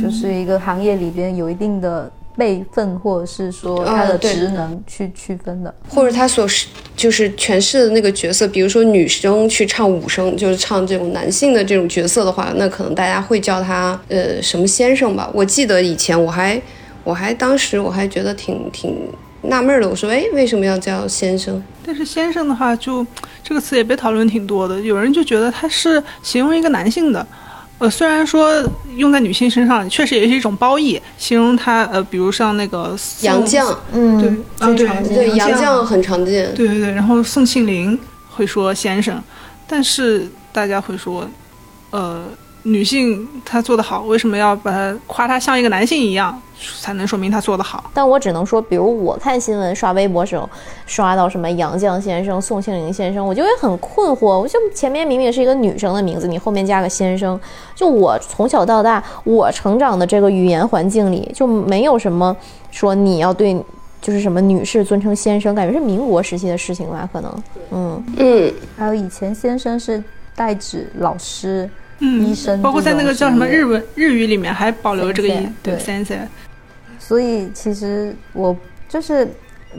就是一个行业里边有一定的。辈分，或者是说他的职能去区分的，或者他所是就是诠释的那个角色，比如说女生去唱武生，就是唱这种男性的这种角色的话，那可能大家会叫他呃什么先生吧。我记得以前我还我还当时我还觉得挺挺纳闷的，我说哎为什么要叫先生？但是先生的话，就这个词也被讨论挺多的，有人就觉得他是形容一个男性的。呃，虽然说用在女性身上确实也是一种褒义，形容她呃，比如像那个杨绛，嗯，对，啊对对，杨绛很常见，对对对。然后宋庆龄会说先生，但是大家会说，呃。女性她做得好，为什么要把她夸她像一个男性一样，才能说明她做得好？但我只能说，比如我看新闻刷微博时候，刷到什么杨绛先生、宋庆龄先生，我就会很困惑。我就前面明明是一个女生的名字，你后面加个先生，就我从小到大，我成长的这个语言环境里就没有什么说你要对就是什么女士尊称先生，感觉是民国时期的事情吧？可能，嗯嗯，还有以前先生是代指老师。嗯，医生，包括在那个叫什么日文日语里面还保留这个音，对，sensei。所以其实我就是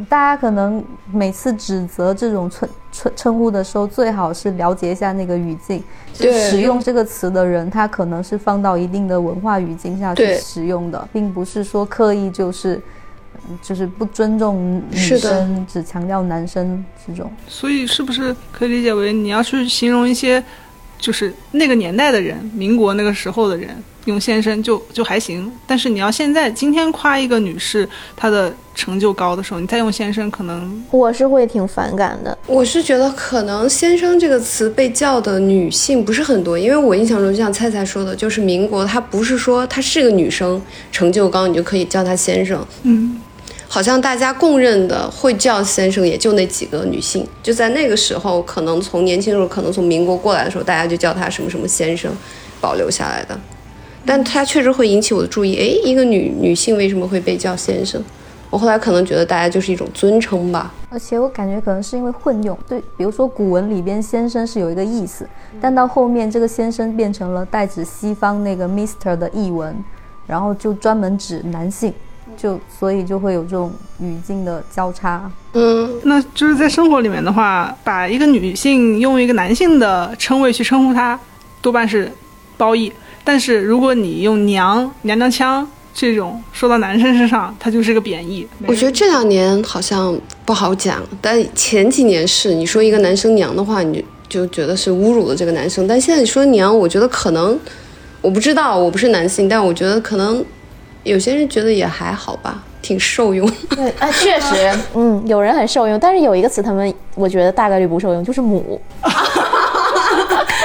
大家可能每次指责这种称称称呼的时候，最好是了解一下那个语境，就，使用这个词的人他可能是放到一定的文化语境下去使用的，并不是说刻意就是就是不尊重女生，只强调男生这种。所以是不是可以理解为你要去形容一些？就是那个年代的人，民国那个时候的人用先生就就还行，但是你要现在今天夸一个女士她的成就高的时候，你再用先生，可能我是会挺反感的。我是觉得可能先生这个词被叫的女性不是很多，因为我印象中就像菜菜说的，就是民国她不是说她是个女生成就高，你就可以叫她先生。嗯。好像大家公认的会叫先生也就那几个女性，就在那个时候，可能从年轻时候，可能从民国过来的时候，大家就叫他什么什么先生，保留下来的。但他确实会引起我的注意，诶，一个女女性为什么会被叫先生？我后来可能觉得大家就是一种尊称吧。而且我感觉可能是因为混用，对，比如说古文里边先生是有一个意思，但到后面这个先生变成了代指西方那个 Mister 的译文，然后就专门指男性。就所以就会有这种语境的交叉，嗯，那就是在生活里面的话，把一个女性用一个男性的称谓去称呼她，多半是褒义。但是如果你用娘娘娘腔这种说到男生身上，它就是个贬义。我觉得这两年好像不好讲，但前几年是你说一个男生娘的话，你就就觉得是侮辱了这个男生。但现在你说娘，我觉得可能我不知道，我不是男性，但我觉得可能有些人觉得也还好吧，挺受用。对啊，确实，嗯，有人很受用，但是有一个词他们我觉得大概率不受用，就是母。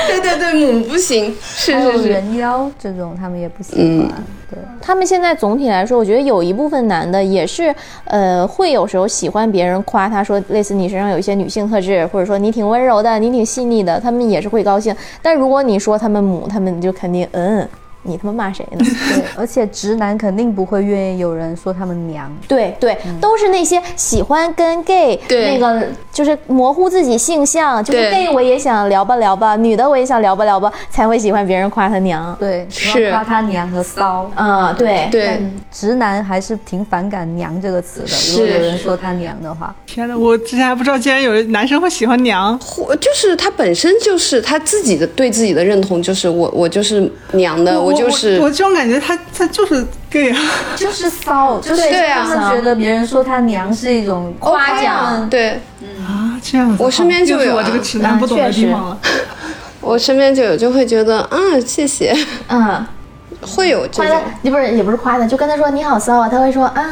对对对，母不行，是是是，人妖这种他们也不喜欢。对，他们现在总体来说，我觉得有一部分男的也是，呃，会有时候喜欢别人夸他说，类似你身上有一些女性特质，或者说你挺温柔的，你挺细腻的，他们也是会高兴。但如果你说他们母，他们就肯定嗯。你他妈骂谁呢？对，而且直男肯定不会愿意有人说他们娘。对对，都是那些喜欢跟 gay 那个，就是模糊自己性向，就是 gay 我也想聊吧聊吧，女的我也想聊吧聊吧，才会喜欢别人夸他娘。对，是夸他娘和骚。啊，对对，直男还是挺反感“娘”这个词的。如果有人说他娘的话，天哪，我之前还不知道，竟然有男生会喜欢娘。或就是他本身就是他自己的对自己的认同，就是我我就是娘的，我。就是我这种感觉，他他就是 gay 啊，就是骚，就是他们觉得别人说他娘是一种夸奖，对，啊这样子，我身边就有我这个直男不懂的地方了，我身边就有就会觉得啊谢谢，嗯，会有这种，你不是也不是夸的，就跟他说你好骚啊，他会说啊。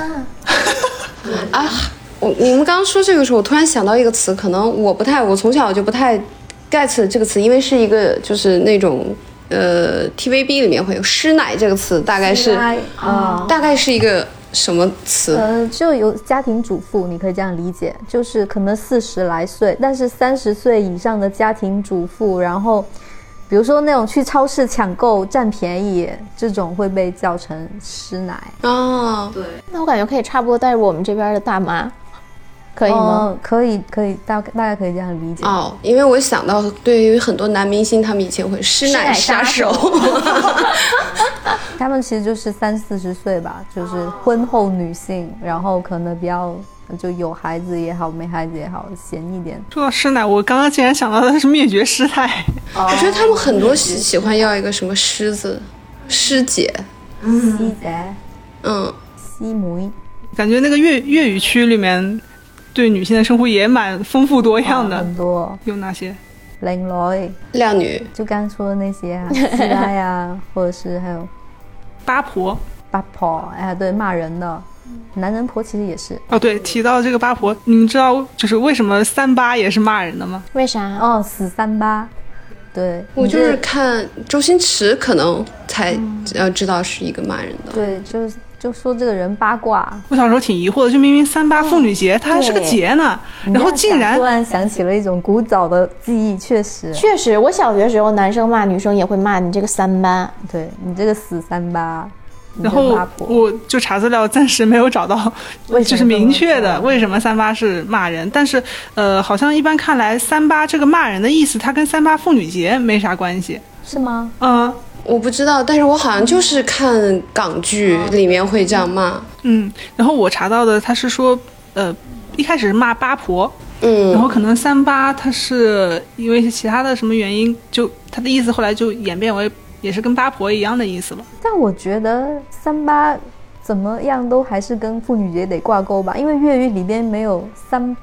啊，我你们刚刚说这个时候，我突然想到一个词，可能我不太，我从小就不太 get 这个词，因为是一个就是那种。呃，TVB 里面会有“师奶”这个词，大概是啊，大概是一个什么词？呃，就有家庭主妇，你可以这样理解，就是可能四十来岁，但是三十岁以上的家庭主妇，然后比如说那种去超市抢购占便宜，这种会被叫成“师奶”哦，对，那我感觉可以差不多带入我们这边的大妈。可以吗？可以，可以，大大概可以这样理解哦。因为我想到，对于很多男明星，他们以前会师奶杀手，他们其实就是三四十岁吧，就是婚后女性，然后可能比较就有孩子也好，没孩子也好，闲一点。说到师奶，我刚刚竟然想到的是灭绝师太。我觉得他们很多喜喜欢要一个什么师字，师姐，师姐，嗯，师妹，感觉那个粤粤语区里面。对女性的生活也蛮丰富多样的，很多有哪些？靓女、靓女，就刚说的那些啊，师奶呀，或者是还有八婆、八婆，哎，对，骂人的，男人婆其实也是。哦，对，提到这个八婆，你们知道就是为什么三八也是骂人的吗？为啥？哦，死三八。对我就是看周星驰，可能才要知道是一个骂人的。对，就是。就说这个人八卦，我小时候挺疑惑的，就明明三八妇女节，它还是个节呢，然后竟然突然想起了一种古早的记忆，确实，确实，我小学时候男生骂女生也会骂你这个三八，对你这个死三八，然后我就查资料，暂时没有找到，就是明确的为什么三八是骂人，但是呃，好像一般看来三八这个骂人的意思，它跟三八妇女节没啥关系，是吗？嗯。我不知道，但是我好像就是看港剧里面会这样骂。嗯，然后我查到的他是说，呃，一开始是骂八婆，嗯，然后可能三八他是因为其他的什么原因，就他的意思后来就演变为也是跟八婆一样的意思了。但我觉得三八怎么样都还是跟妇女节得挂钩吧，因为粤语里边没有三，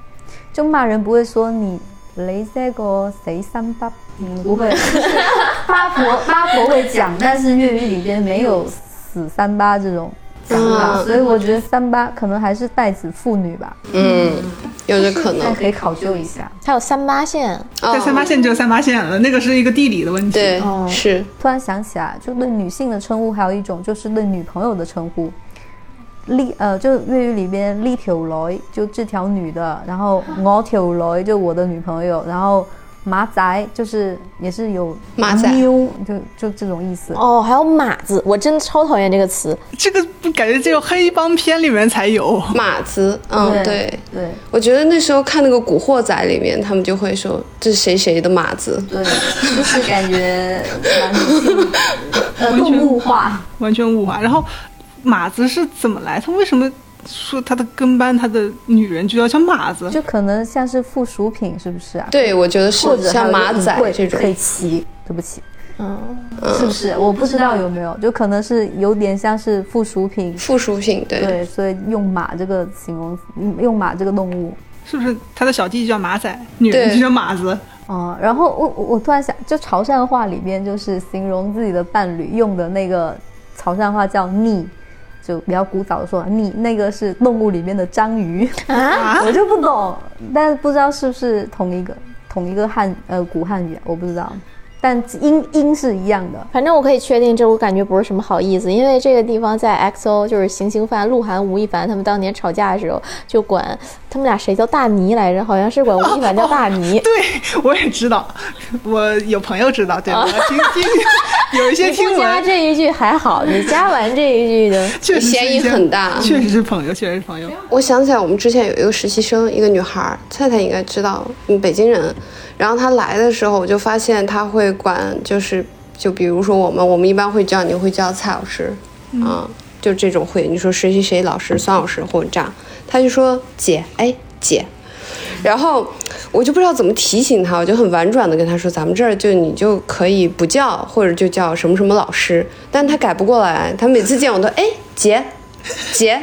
就骂人不会说你。雷这个谁三八？嗯，不会。八婆八婆会讲，但是粤语里边没有死三八这种讲法，所以我觉得三八可能还是代指妇女吧。嗯，有这可能，可以考究一下。还有三八线，在三八线就有三八线了，那个是一个地理的问题。对，是。突然想起来，就对女性的称呼，还有一种就是对女朋友的称呼。呢呃，就粤语里边呢条女就这条女的，然后我条女就我的女朋友，然后马仔就是也是有马仔，就就这种意思。哦，还有马子，我真超讨厌这个词。这个感觉只有黑帮片里面才有马子。嗯，对对。我觉得那时候看那个《古惑仔》里面，他们就会说这是谁谁的马子。对，就是感觉完全物化，完全物化。然后。马子是怎么来？他为什么说他的跟班，他的女人就要叫马子？就可能像是附属品，是不是啊？对，我觉得是像马仔这种。佩奇，对不起，嗯，是不是？我不知道有没有，就可能是有点像是附属品。附属品，对对，所以用马这个形容，用马这个动物，是不是他的小弟就叫马仔，女人就叫马子？哦，然后我我突然想，就潮汕话里边就是形容自己的伴侣用的那个潮汕话叫“逆”。就比较古早的说，你那个是动物里面的章鱼啊，我就不懂，但是不知道是不是同一个同一个汉呃古汉语，我不知道。但音音是一样的，反正我可以确定，这我感觉不是什么好意思，因为这个地方在 XO，就是行刑犯鹿晗、吴亦凡他们当年吵架的时候，就管他们俩谁叫大尼来着？好像是管吴亦凡叫大尼。对，我也知道，我有朋友知道，对，听听有一些听闻。加这一句还好，你加完这一句的，确实嫌疑很大，确实是朋友，确实是朋友。我想起来，我们之前有一个实习生，一个女孩，菜菜应该知道，嗯，北京人。然后他来的时候，我就发现他会管，就是就比如说我们，我们一般会叫你会叫蔡老师，啊，就这种会，你说谁谁谁老师，孙老师或者这样，他就说姐，哎姐，然后我就不知道怎么提醒他，我就很婉转的跟他说，咱们这儿就你就可以不叫，或者就叫什么什么老师，但他改不过来，他每次见我都哎姐，姐。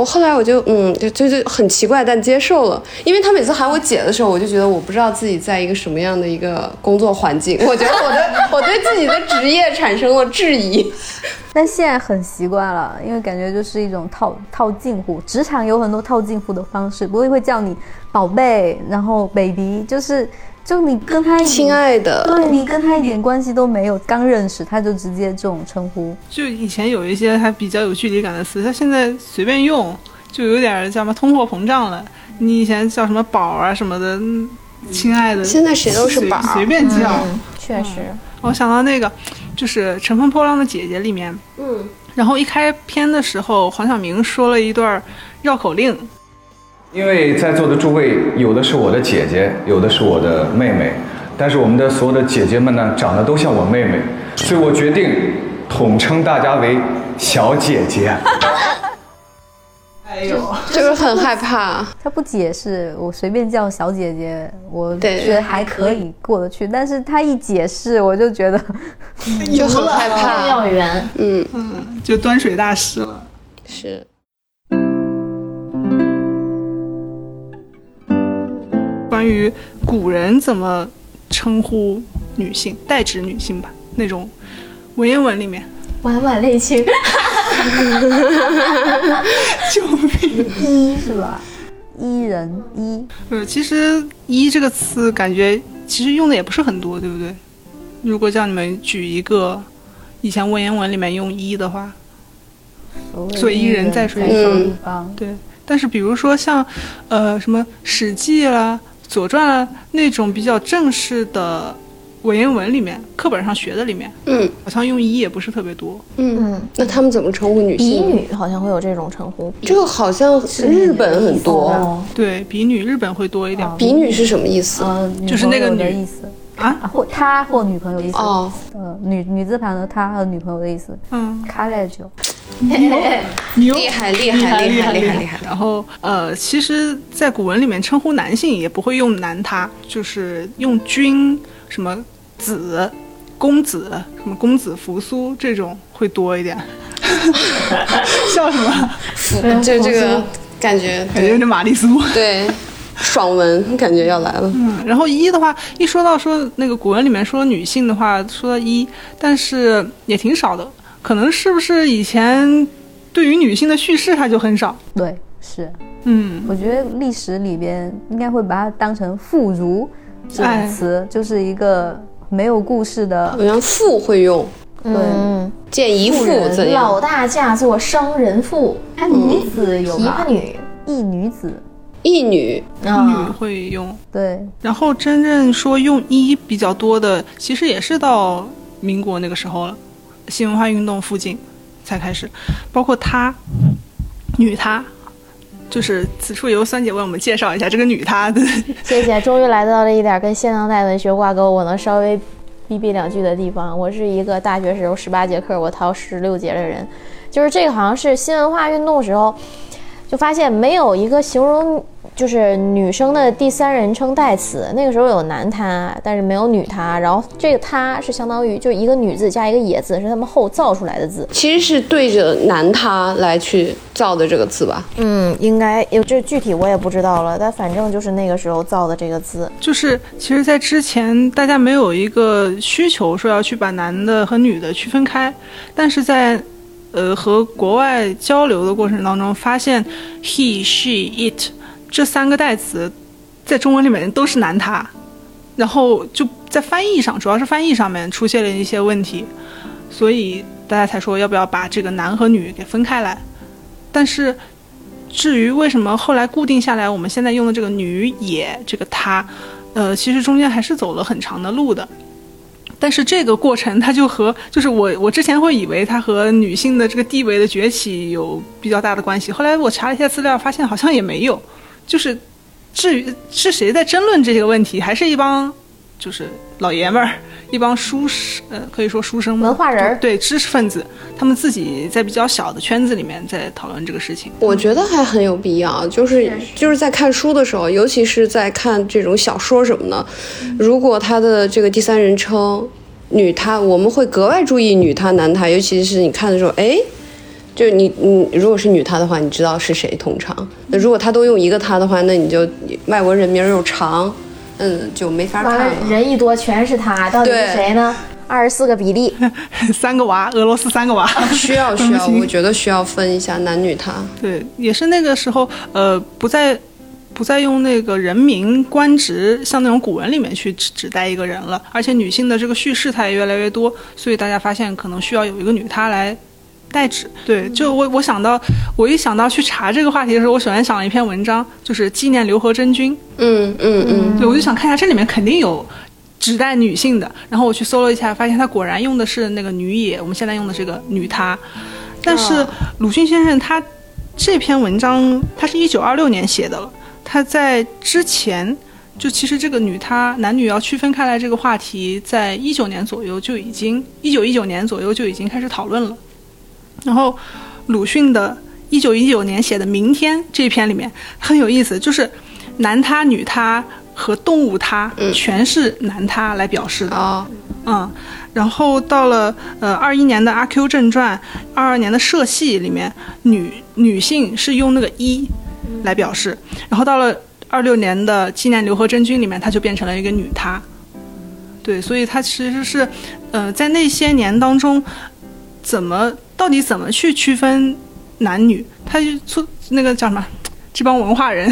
我后来我就嗯，就就就很奇怪，但接受了，因为他每次喊我姐的时候，我就觉得我不知道自己在一个什么样的一个工作环境，我觉得我的 我对自己的职业产生了质疑。但现在很习惯了，因为感觉就是一种套套近乎，职场有很多套近乎的方式，不会会叫你宝贝，然后 baby，就是。就你跟他亲爱的，对你跟他一点关系都没有，刚认识他就直接这种称呼。就以前有一些还比较有距离感的词，他现在随便用，就有点叫什么通货膨胀了。你以前叫什么宝啊什么的，亲爱的，现在谁都是宝，随便叫。确实，我想到那个，就是《乘风破浪的姐姐》里面，嗯，然后一开篇的时候，黄晓明说了一段绕口令。因为在座的诸位，有的是我的姐姐，有的是我的妹妹，但是我们的所有的姐姐们呢，长得都像我妹妹，所以我决定统称大家为小姐姐。哎呦，就是很害怕。他不解释，我随便叫小姐姐，我觉得还可以过得去。但是他一解释，我就觉得 就很害怕。幼儿园，嗯嗯，就端水大师了。是。关于古人怎么称呼女性，代指女性吧，那种文言文里面，婉婉泪倾，救命！伊是吧？伊人伊。呃，其实“伊”这个词感觉其实用的也不是很多，对不对？如果叫你们举一个以前文言文里面用“伊”的话，所以伊人在水一方。对，但是比如说像呃什么《史记》啦。《左传》那种比较正式的文言文里面，课本上学的里面，嗯，好像用“姨”也不是特别多。嗯，那他们怎么称呼女性？比女好像会有这种称呼。这个好像日本很多。对比女，日本会多一点。比女是什么意思？就是那个女的意思啊，或他或女朋友意思。哦，呃，女女字旁的他和女朋友的意思。嗯，卡 莱就。厉害厉害厉害厉害厉害！然后呃，其实，在古文里面称呼男性也不会用男他，就是用君什么子、公子什么公子扶苏这种会多一点。笑什么？就这个感觉，感觉有点玛丽苏。对，爽文感觉要来了。嗯，然后一的话，一说到说那个古文里面说女性的话，说到一，但是也挺少的。可能是不是以前对于女性的叙事它就很少？对，是，嗯，我觉得历史里边应该会把它当成妇孺这个词，就是一个没有故事的。好像妇会用，对，见一妇怎样？老大嫁作商人妇，哎，女子有琵琶女，一女子，一女，女会用。对，然后真正说用一比较多的，其实也是到民国那个时候了。新文化运动附近才开始，包括她，女她，就是此处由酸姐为我们介绍一下这个女她。谢谢，终于来到了一点跟现当代文学挂钩，我能稍微逼逼两句的地方。我是一个大学时候十八节课我逃十六节的人，就是这个好像是新文化运动时候。就发现没有一个形容就是女生的第三人称代词。那个时候有男他，但是没有女他。然后这个他是相当于就一个女字加一个也字，是他们后造出来的字。其实是对着男他来去造的这个字吧？嗯，应该有这具体我也不知道了，但反正就是那个时候造的这个字。就是其实，在之前大家没有一个需求说要去把男的和女的区分开，但是在。呃，和国外交流的过程当中，发现 he、she、it 这三个代词在中文里面都是男他，然后就在翻译上，主要是翻译上面出现了一些问题，所以大家才说要不要把这个男和女给分开来。但是至于为什么后来固定下来，我们现在用的这个女也这个他，呃，其实中间还是走了很长的路的。但是这个过程，它就和就是我我之前会以为它和女性的这个地位的崛起有比较大的关系，后来我查了一下资料，发现好像也没有。就是至于是谁在争论这些问题，还是一帮就是老爷们儿，一帮书生，呃，可以说书生文化人，对知识分子，他们自己在比较小的圈子里面在讨论这个事情。我觉得还很有必要，就是就是在看书的时候，尤其是在看这种小说什么的，如果他的这个第三人称。女他，我们会格外注意女他男他，尤其是你看的时候，哎，就你你如果是女他的话，你知道是谁通常。那如果他都用一个他的话，那你就外国人名又长，嗯，就没法看了。人一多全是他，到底是谁呢？二十四个比例，三个娃，俄罗斯三个娃，需 要需要，我觉得需要分一下男女他。对，也是那个时候，呃，不再。不再用那个人名官职，像那种古文里面去指指代一个人了，而且女性的这个叙事它也越来越多，所以大家发现可能需要有一个女她来代指。对，就我我想到，我一想到去查这个话题的时候，我首先想了一篇文章，就是纪念刘和珍君。嗯嗯嗯，对，我就想看一下这里面肯定有指代女性的，然后我去搜了一下，发现他果然用的是那个女也，我们现在用的这个女她，但是鲁迅先生他这篇文章他是一九二六年写的了。他在之前，就其实这个女她男女要区分开来这个话题，在一九年左右就已经一九一九年左右就已经开始讨论了。然后鲁迅的一九一九年写的《明天》这一篇里面很有意思，就是男他、女他和动物他全是男他来表示的。啊，嗯，然后到了呃二一年的《阿 Q 正传》，二二年的《社戏》里面，女女性是用那个一。来表示，然后到了二六年的纪念刘和珍君里面，她就变成了一个女她，对，所以她其实是，呃，在那些年当中，怎么到底怎么去区分男女，他就做那个叫什么？这帮文化人，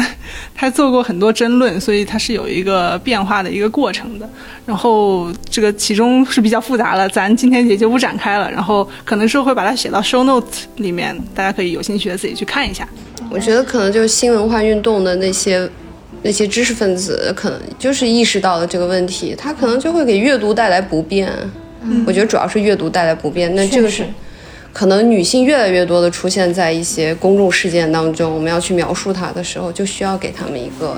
他做过很多争论，所以他是有一个变化的一个过程的。然后这个其中是比较复杂了，咱今天也就不展开了。然后可能是会把它写到 show note 里面，大家可以有兴趣的自己去看一下。我觉得可能就是新文化运动的那些那些知识分子，可能就是意识到了这个问题，他可能就会给阅读带来不便。嗯，我觉得主要是阅读带来不便。那这个是。可能女性越来越多的出现在一些公众事件当中，我们要去描述她的时候，就需要给他们一个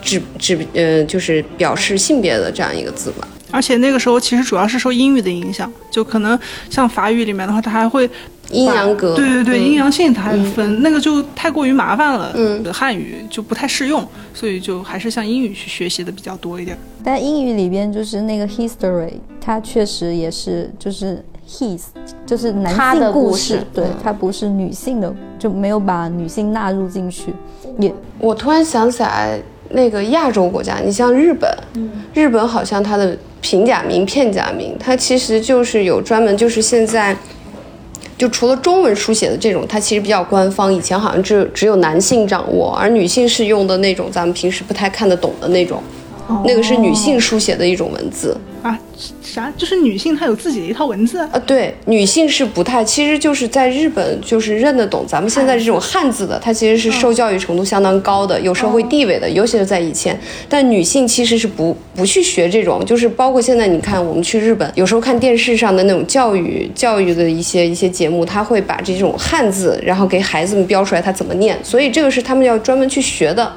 指指呃，就是表示性别的这样一个字吧。而且那个时候其实主要是受英语的影响，就可能像法语里面的话，它还会阴阳格，对对对，阴阳性它还分，那个就太过于麻烦了，嗯，汉语就不太适用，所以就还是像英语去学习的比较多一点。但英语里边就是那个 history，它确实也是就是。his 就是男性故事，对，它不是女性的，就没有把女性纳入进去。也，我突然想起来，那个亚洲国家，你像日本，日本好像它的平假名、片假名，它其实就是有专门，就是现在，就除了中文书写的这种，它其实比较官方。以前好像只只有男性掌握，而女性是用的那种咱们平时不太看得懂的那种。那个是女性书写的一种文字啊？啥？就是女性她有自己的一套文字啊？对，女性是不太，其实就是在日本就是认得懂咱们现在这种汉字的，她其实是受教育程度相当高的，有社会地位的，尤其是在以前。但女性其实是不不去学这种，就是包括现在你看我们去日本，有时候看电视上的那种教育教育的一些一些节目，他会把这种汉字然后给孩子们标出来，他怎么念，所以这个是他们要专门去学的。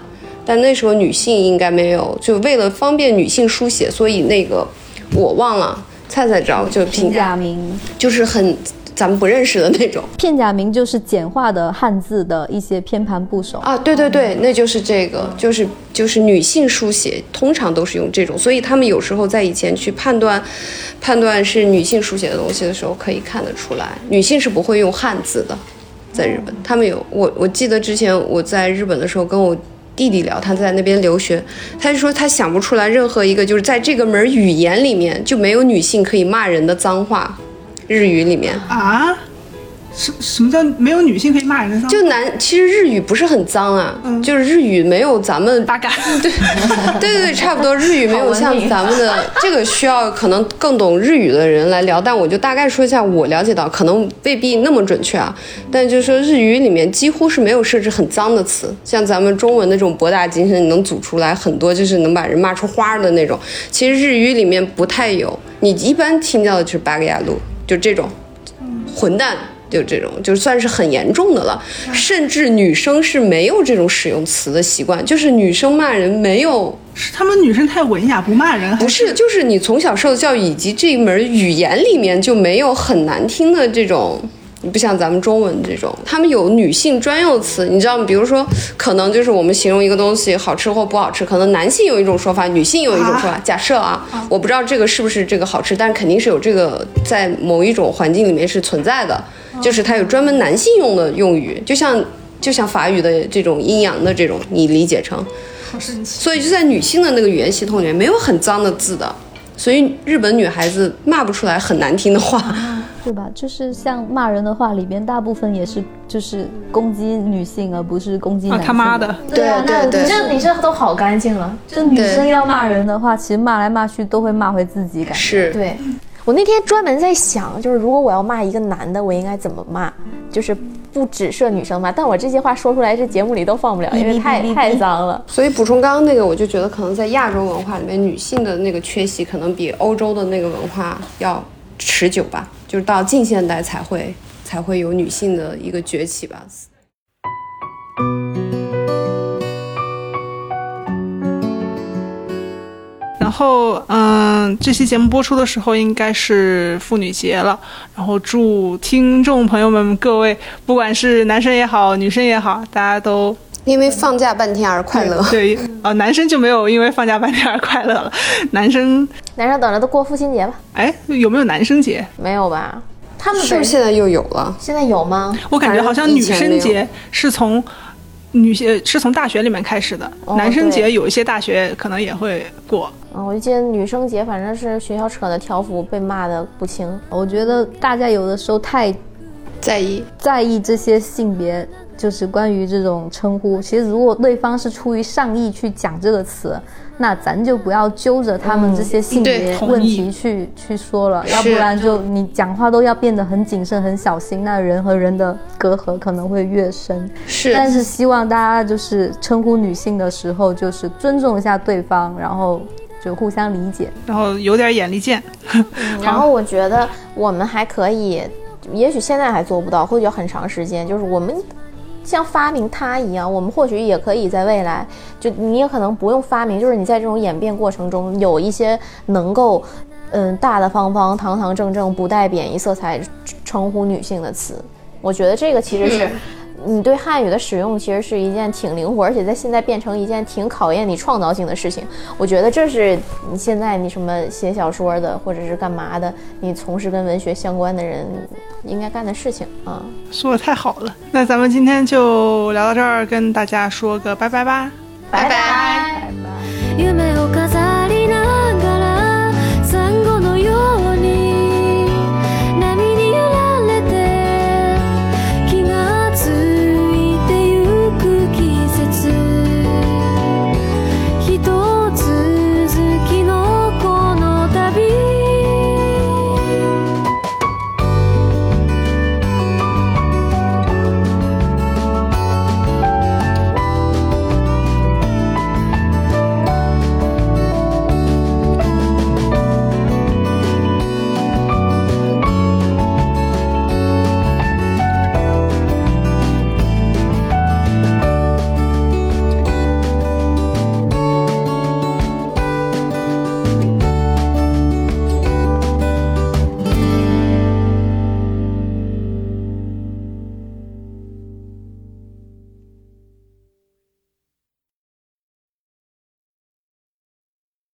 但那时候女性应该没有，就为了方便女性书写，所以那个我忘了，菜菜知道就片假名，就是很咱们不认识的那种。片假名就是简化的汉字的一些偏旁部首。啊，对对对，那就是这个，就是就是女性书写通常都是用这种，所以他们有时候在以前去判断判断是女性书写的东西的时候，可以看得出来，女性是不会用汉字的，在日本，他们有我我记得之前我在日本的时候跟我。弟弟聊，他在那边留学，他就说他想不出来任何一个就是在这个门语言里面就没有女性可以骂人的脏话，日语里面啊。什什么叫没有女性可以骂人的脏？就男，其实日语不是很脏啊，就是日语没有咱们八嘎。对，对对对，差不多。日语没有像咱们的 这个需要可能更懂日语的人来聊，但我就大概说一下我了解到，可能未必那么准确啊。但就是说日语里面几乎是没有设置很脏的词，像咱们中文那种博大精深，你能组出来很多就是能把人骂出花的那种。其实日语里面不太有，你一般听到的就是八嘎呀路，就这种混蛋。就这种，就算是很严重的了，甚至女生是没有这种使用词的习惯，就是女生骂人没有，是他们女生太文雅不骂人，不是，就是你从小受的教育以及这一门语言里面就没有很难听的这种。你不像咱们中文这种，他们有女性专用词，你知道吗？比如说，可能就是我们形容一个东西好吃或不好吃，可能男性有一种说法，女性有一种说法。假设啊，我不知道这个是不是这个好吃，但肯定是有这个在某一种环境里面是存在的，就是它有专门男性用的用语，就像就像法语的这种阴阳的这种，你理解成。好神奇。所以就在女性的那个语言系统里面，没有很脏的字的，所以日本女孩子骂不出来很难听的话。对吧？就是像骂人的话里边，大部分也是就是攻击女性，而不是攻击男性。他妈的！对啊，那，你这你这都好干净了。就女生要骂人的话，其实骂来骂去都会骂回自己，感觉。是。对，我那天专门在想，就是如果我要骂一个男的，我应该怎么骂？就是不只设女生骂，但我这些话说出来，这节目里都放不了，因为太太脏了。所以补充刚刚那个，我就觉得可能在亚洲文化里面，女性的那个缺席可能比欧洲的那个文化要持久吧。就是到近现代才会才会有女性的一个崛起吧。然后，嗯，这期节目播出的时候应该是妇女节了。然后祝听众朋友们各位，不管是男生也好，女生也好，大家都因为放假半天而快乐。对，呃，男生就没有因为放假半天而快乐了。男生，男生等着都过父亲节吧。哎，有没有男生节？没有吧？他们是不是现在又有了？现在有吗？我感觉好像女生节是从女性是从大学里面开始的，男生节有一些大学可能也会过。嗯，我就记得女生节反正是学校扯的条幅被骂的不轻。我觉得大家有的时候太在意在意这些性别。就是关于这种称呼，其实如果对方是出于善意去讲这个词，那咱就不要揪着他们这些性别问题去去说了，要不然就你讲话都要变得很谨慎、很小心，那人和人的隔阂可能会越深。是，但是希望大家就是称呼女性的时候，就是尊重一下对方，然后就互相理解，然后有点眼力见。然后我觉得我们还可以，也许现在还做不到，或许要很长时间，就是我们。像发明它一样，我们或许也可以在未来，就你也可能不用发明，就是你在这种演变过程中有一些能够，嗯，大大方方、堂堂正正、不带贬义色彩称呼女性的词。我觉得这个其实是。你对汉语的使用其实是一件挺灵活，而且在现在变成一件挺考验你创造性的事情。我觉得这是你现在你什么写小说的，或者是干嘛的，你从事跟文学相关的人应该干的事情啊。说的太好了，那咱们今天就聊到这儿，跟大家说个拜拜吧，拜拜拜拜。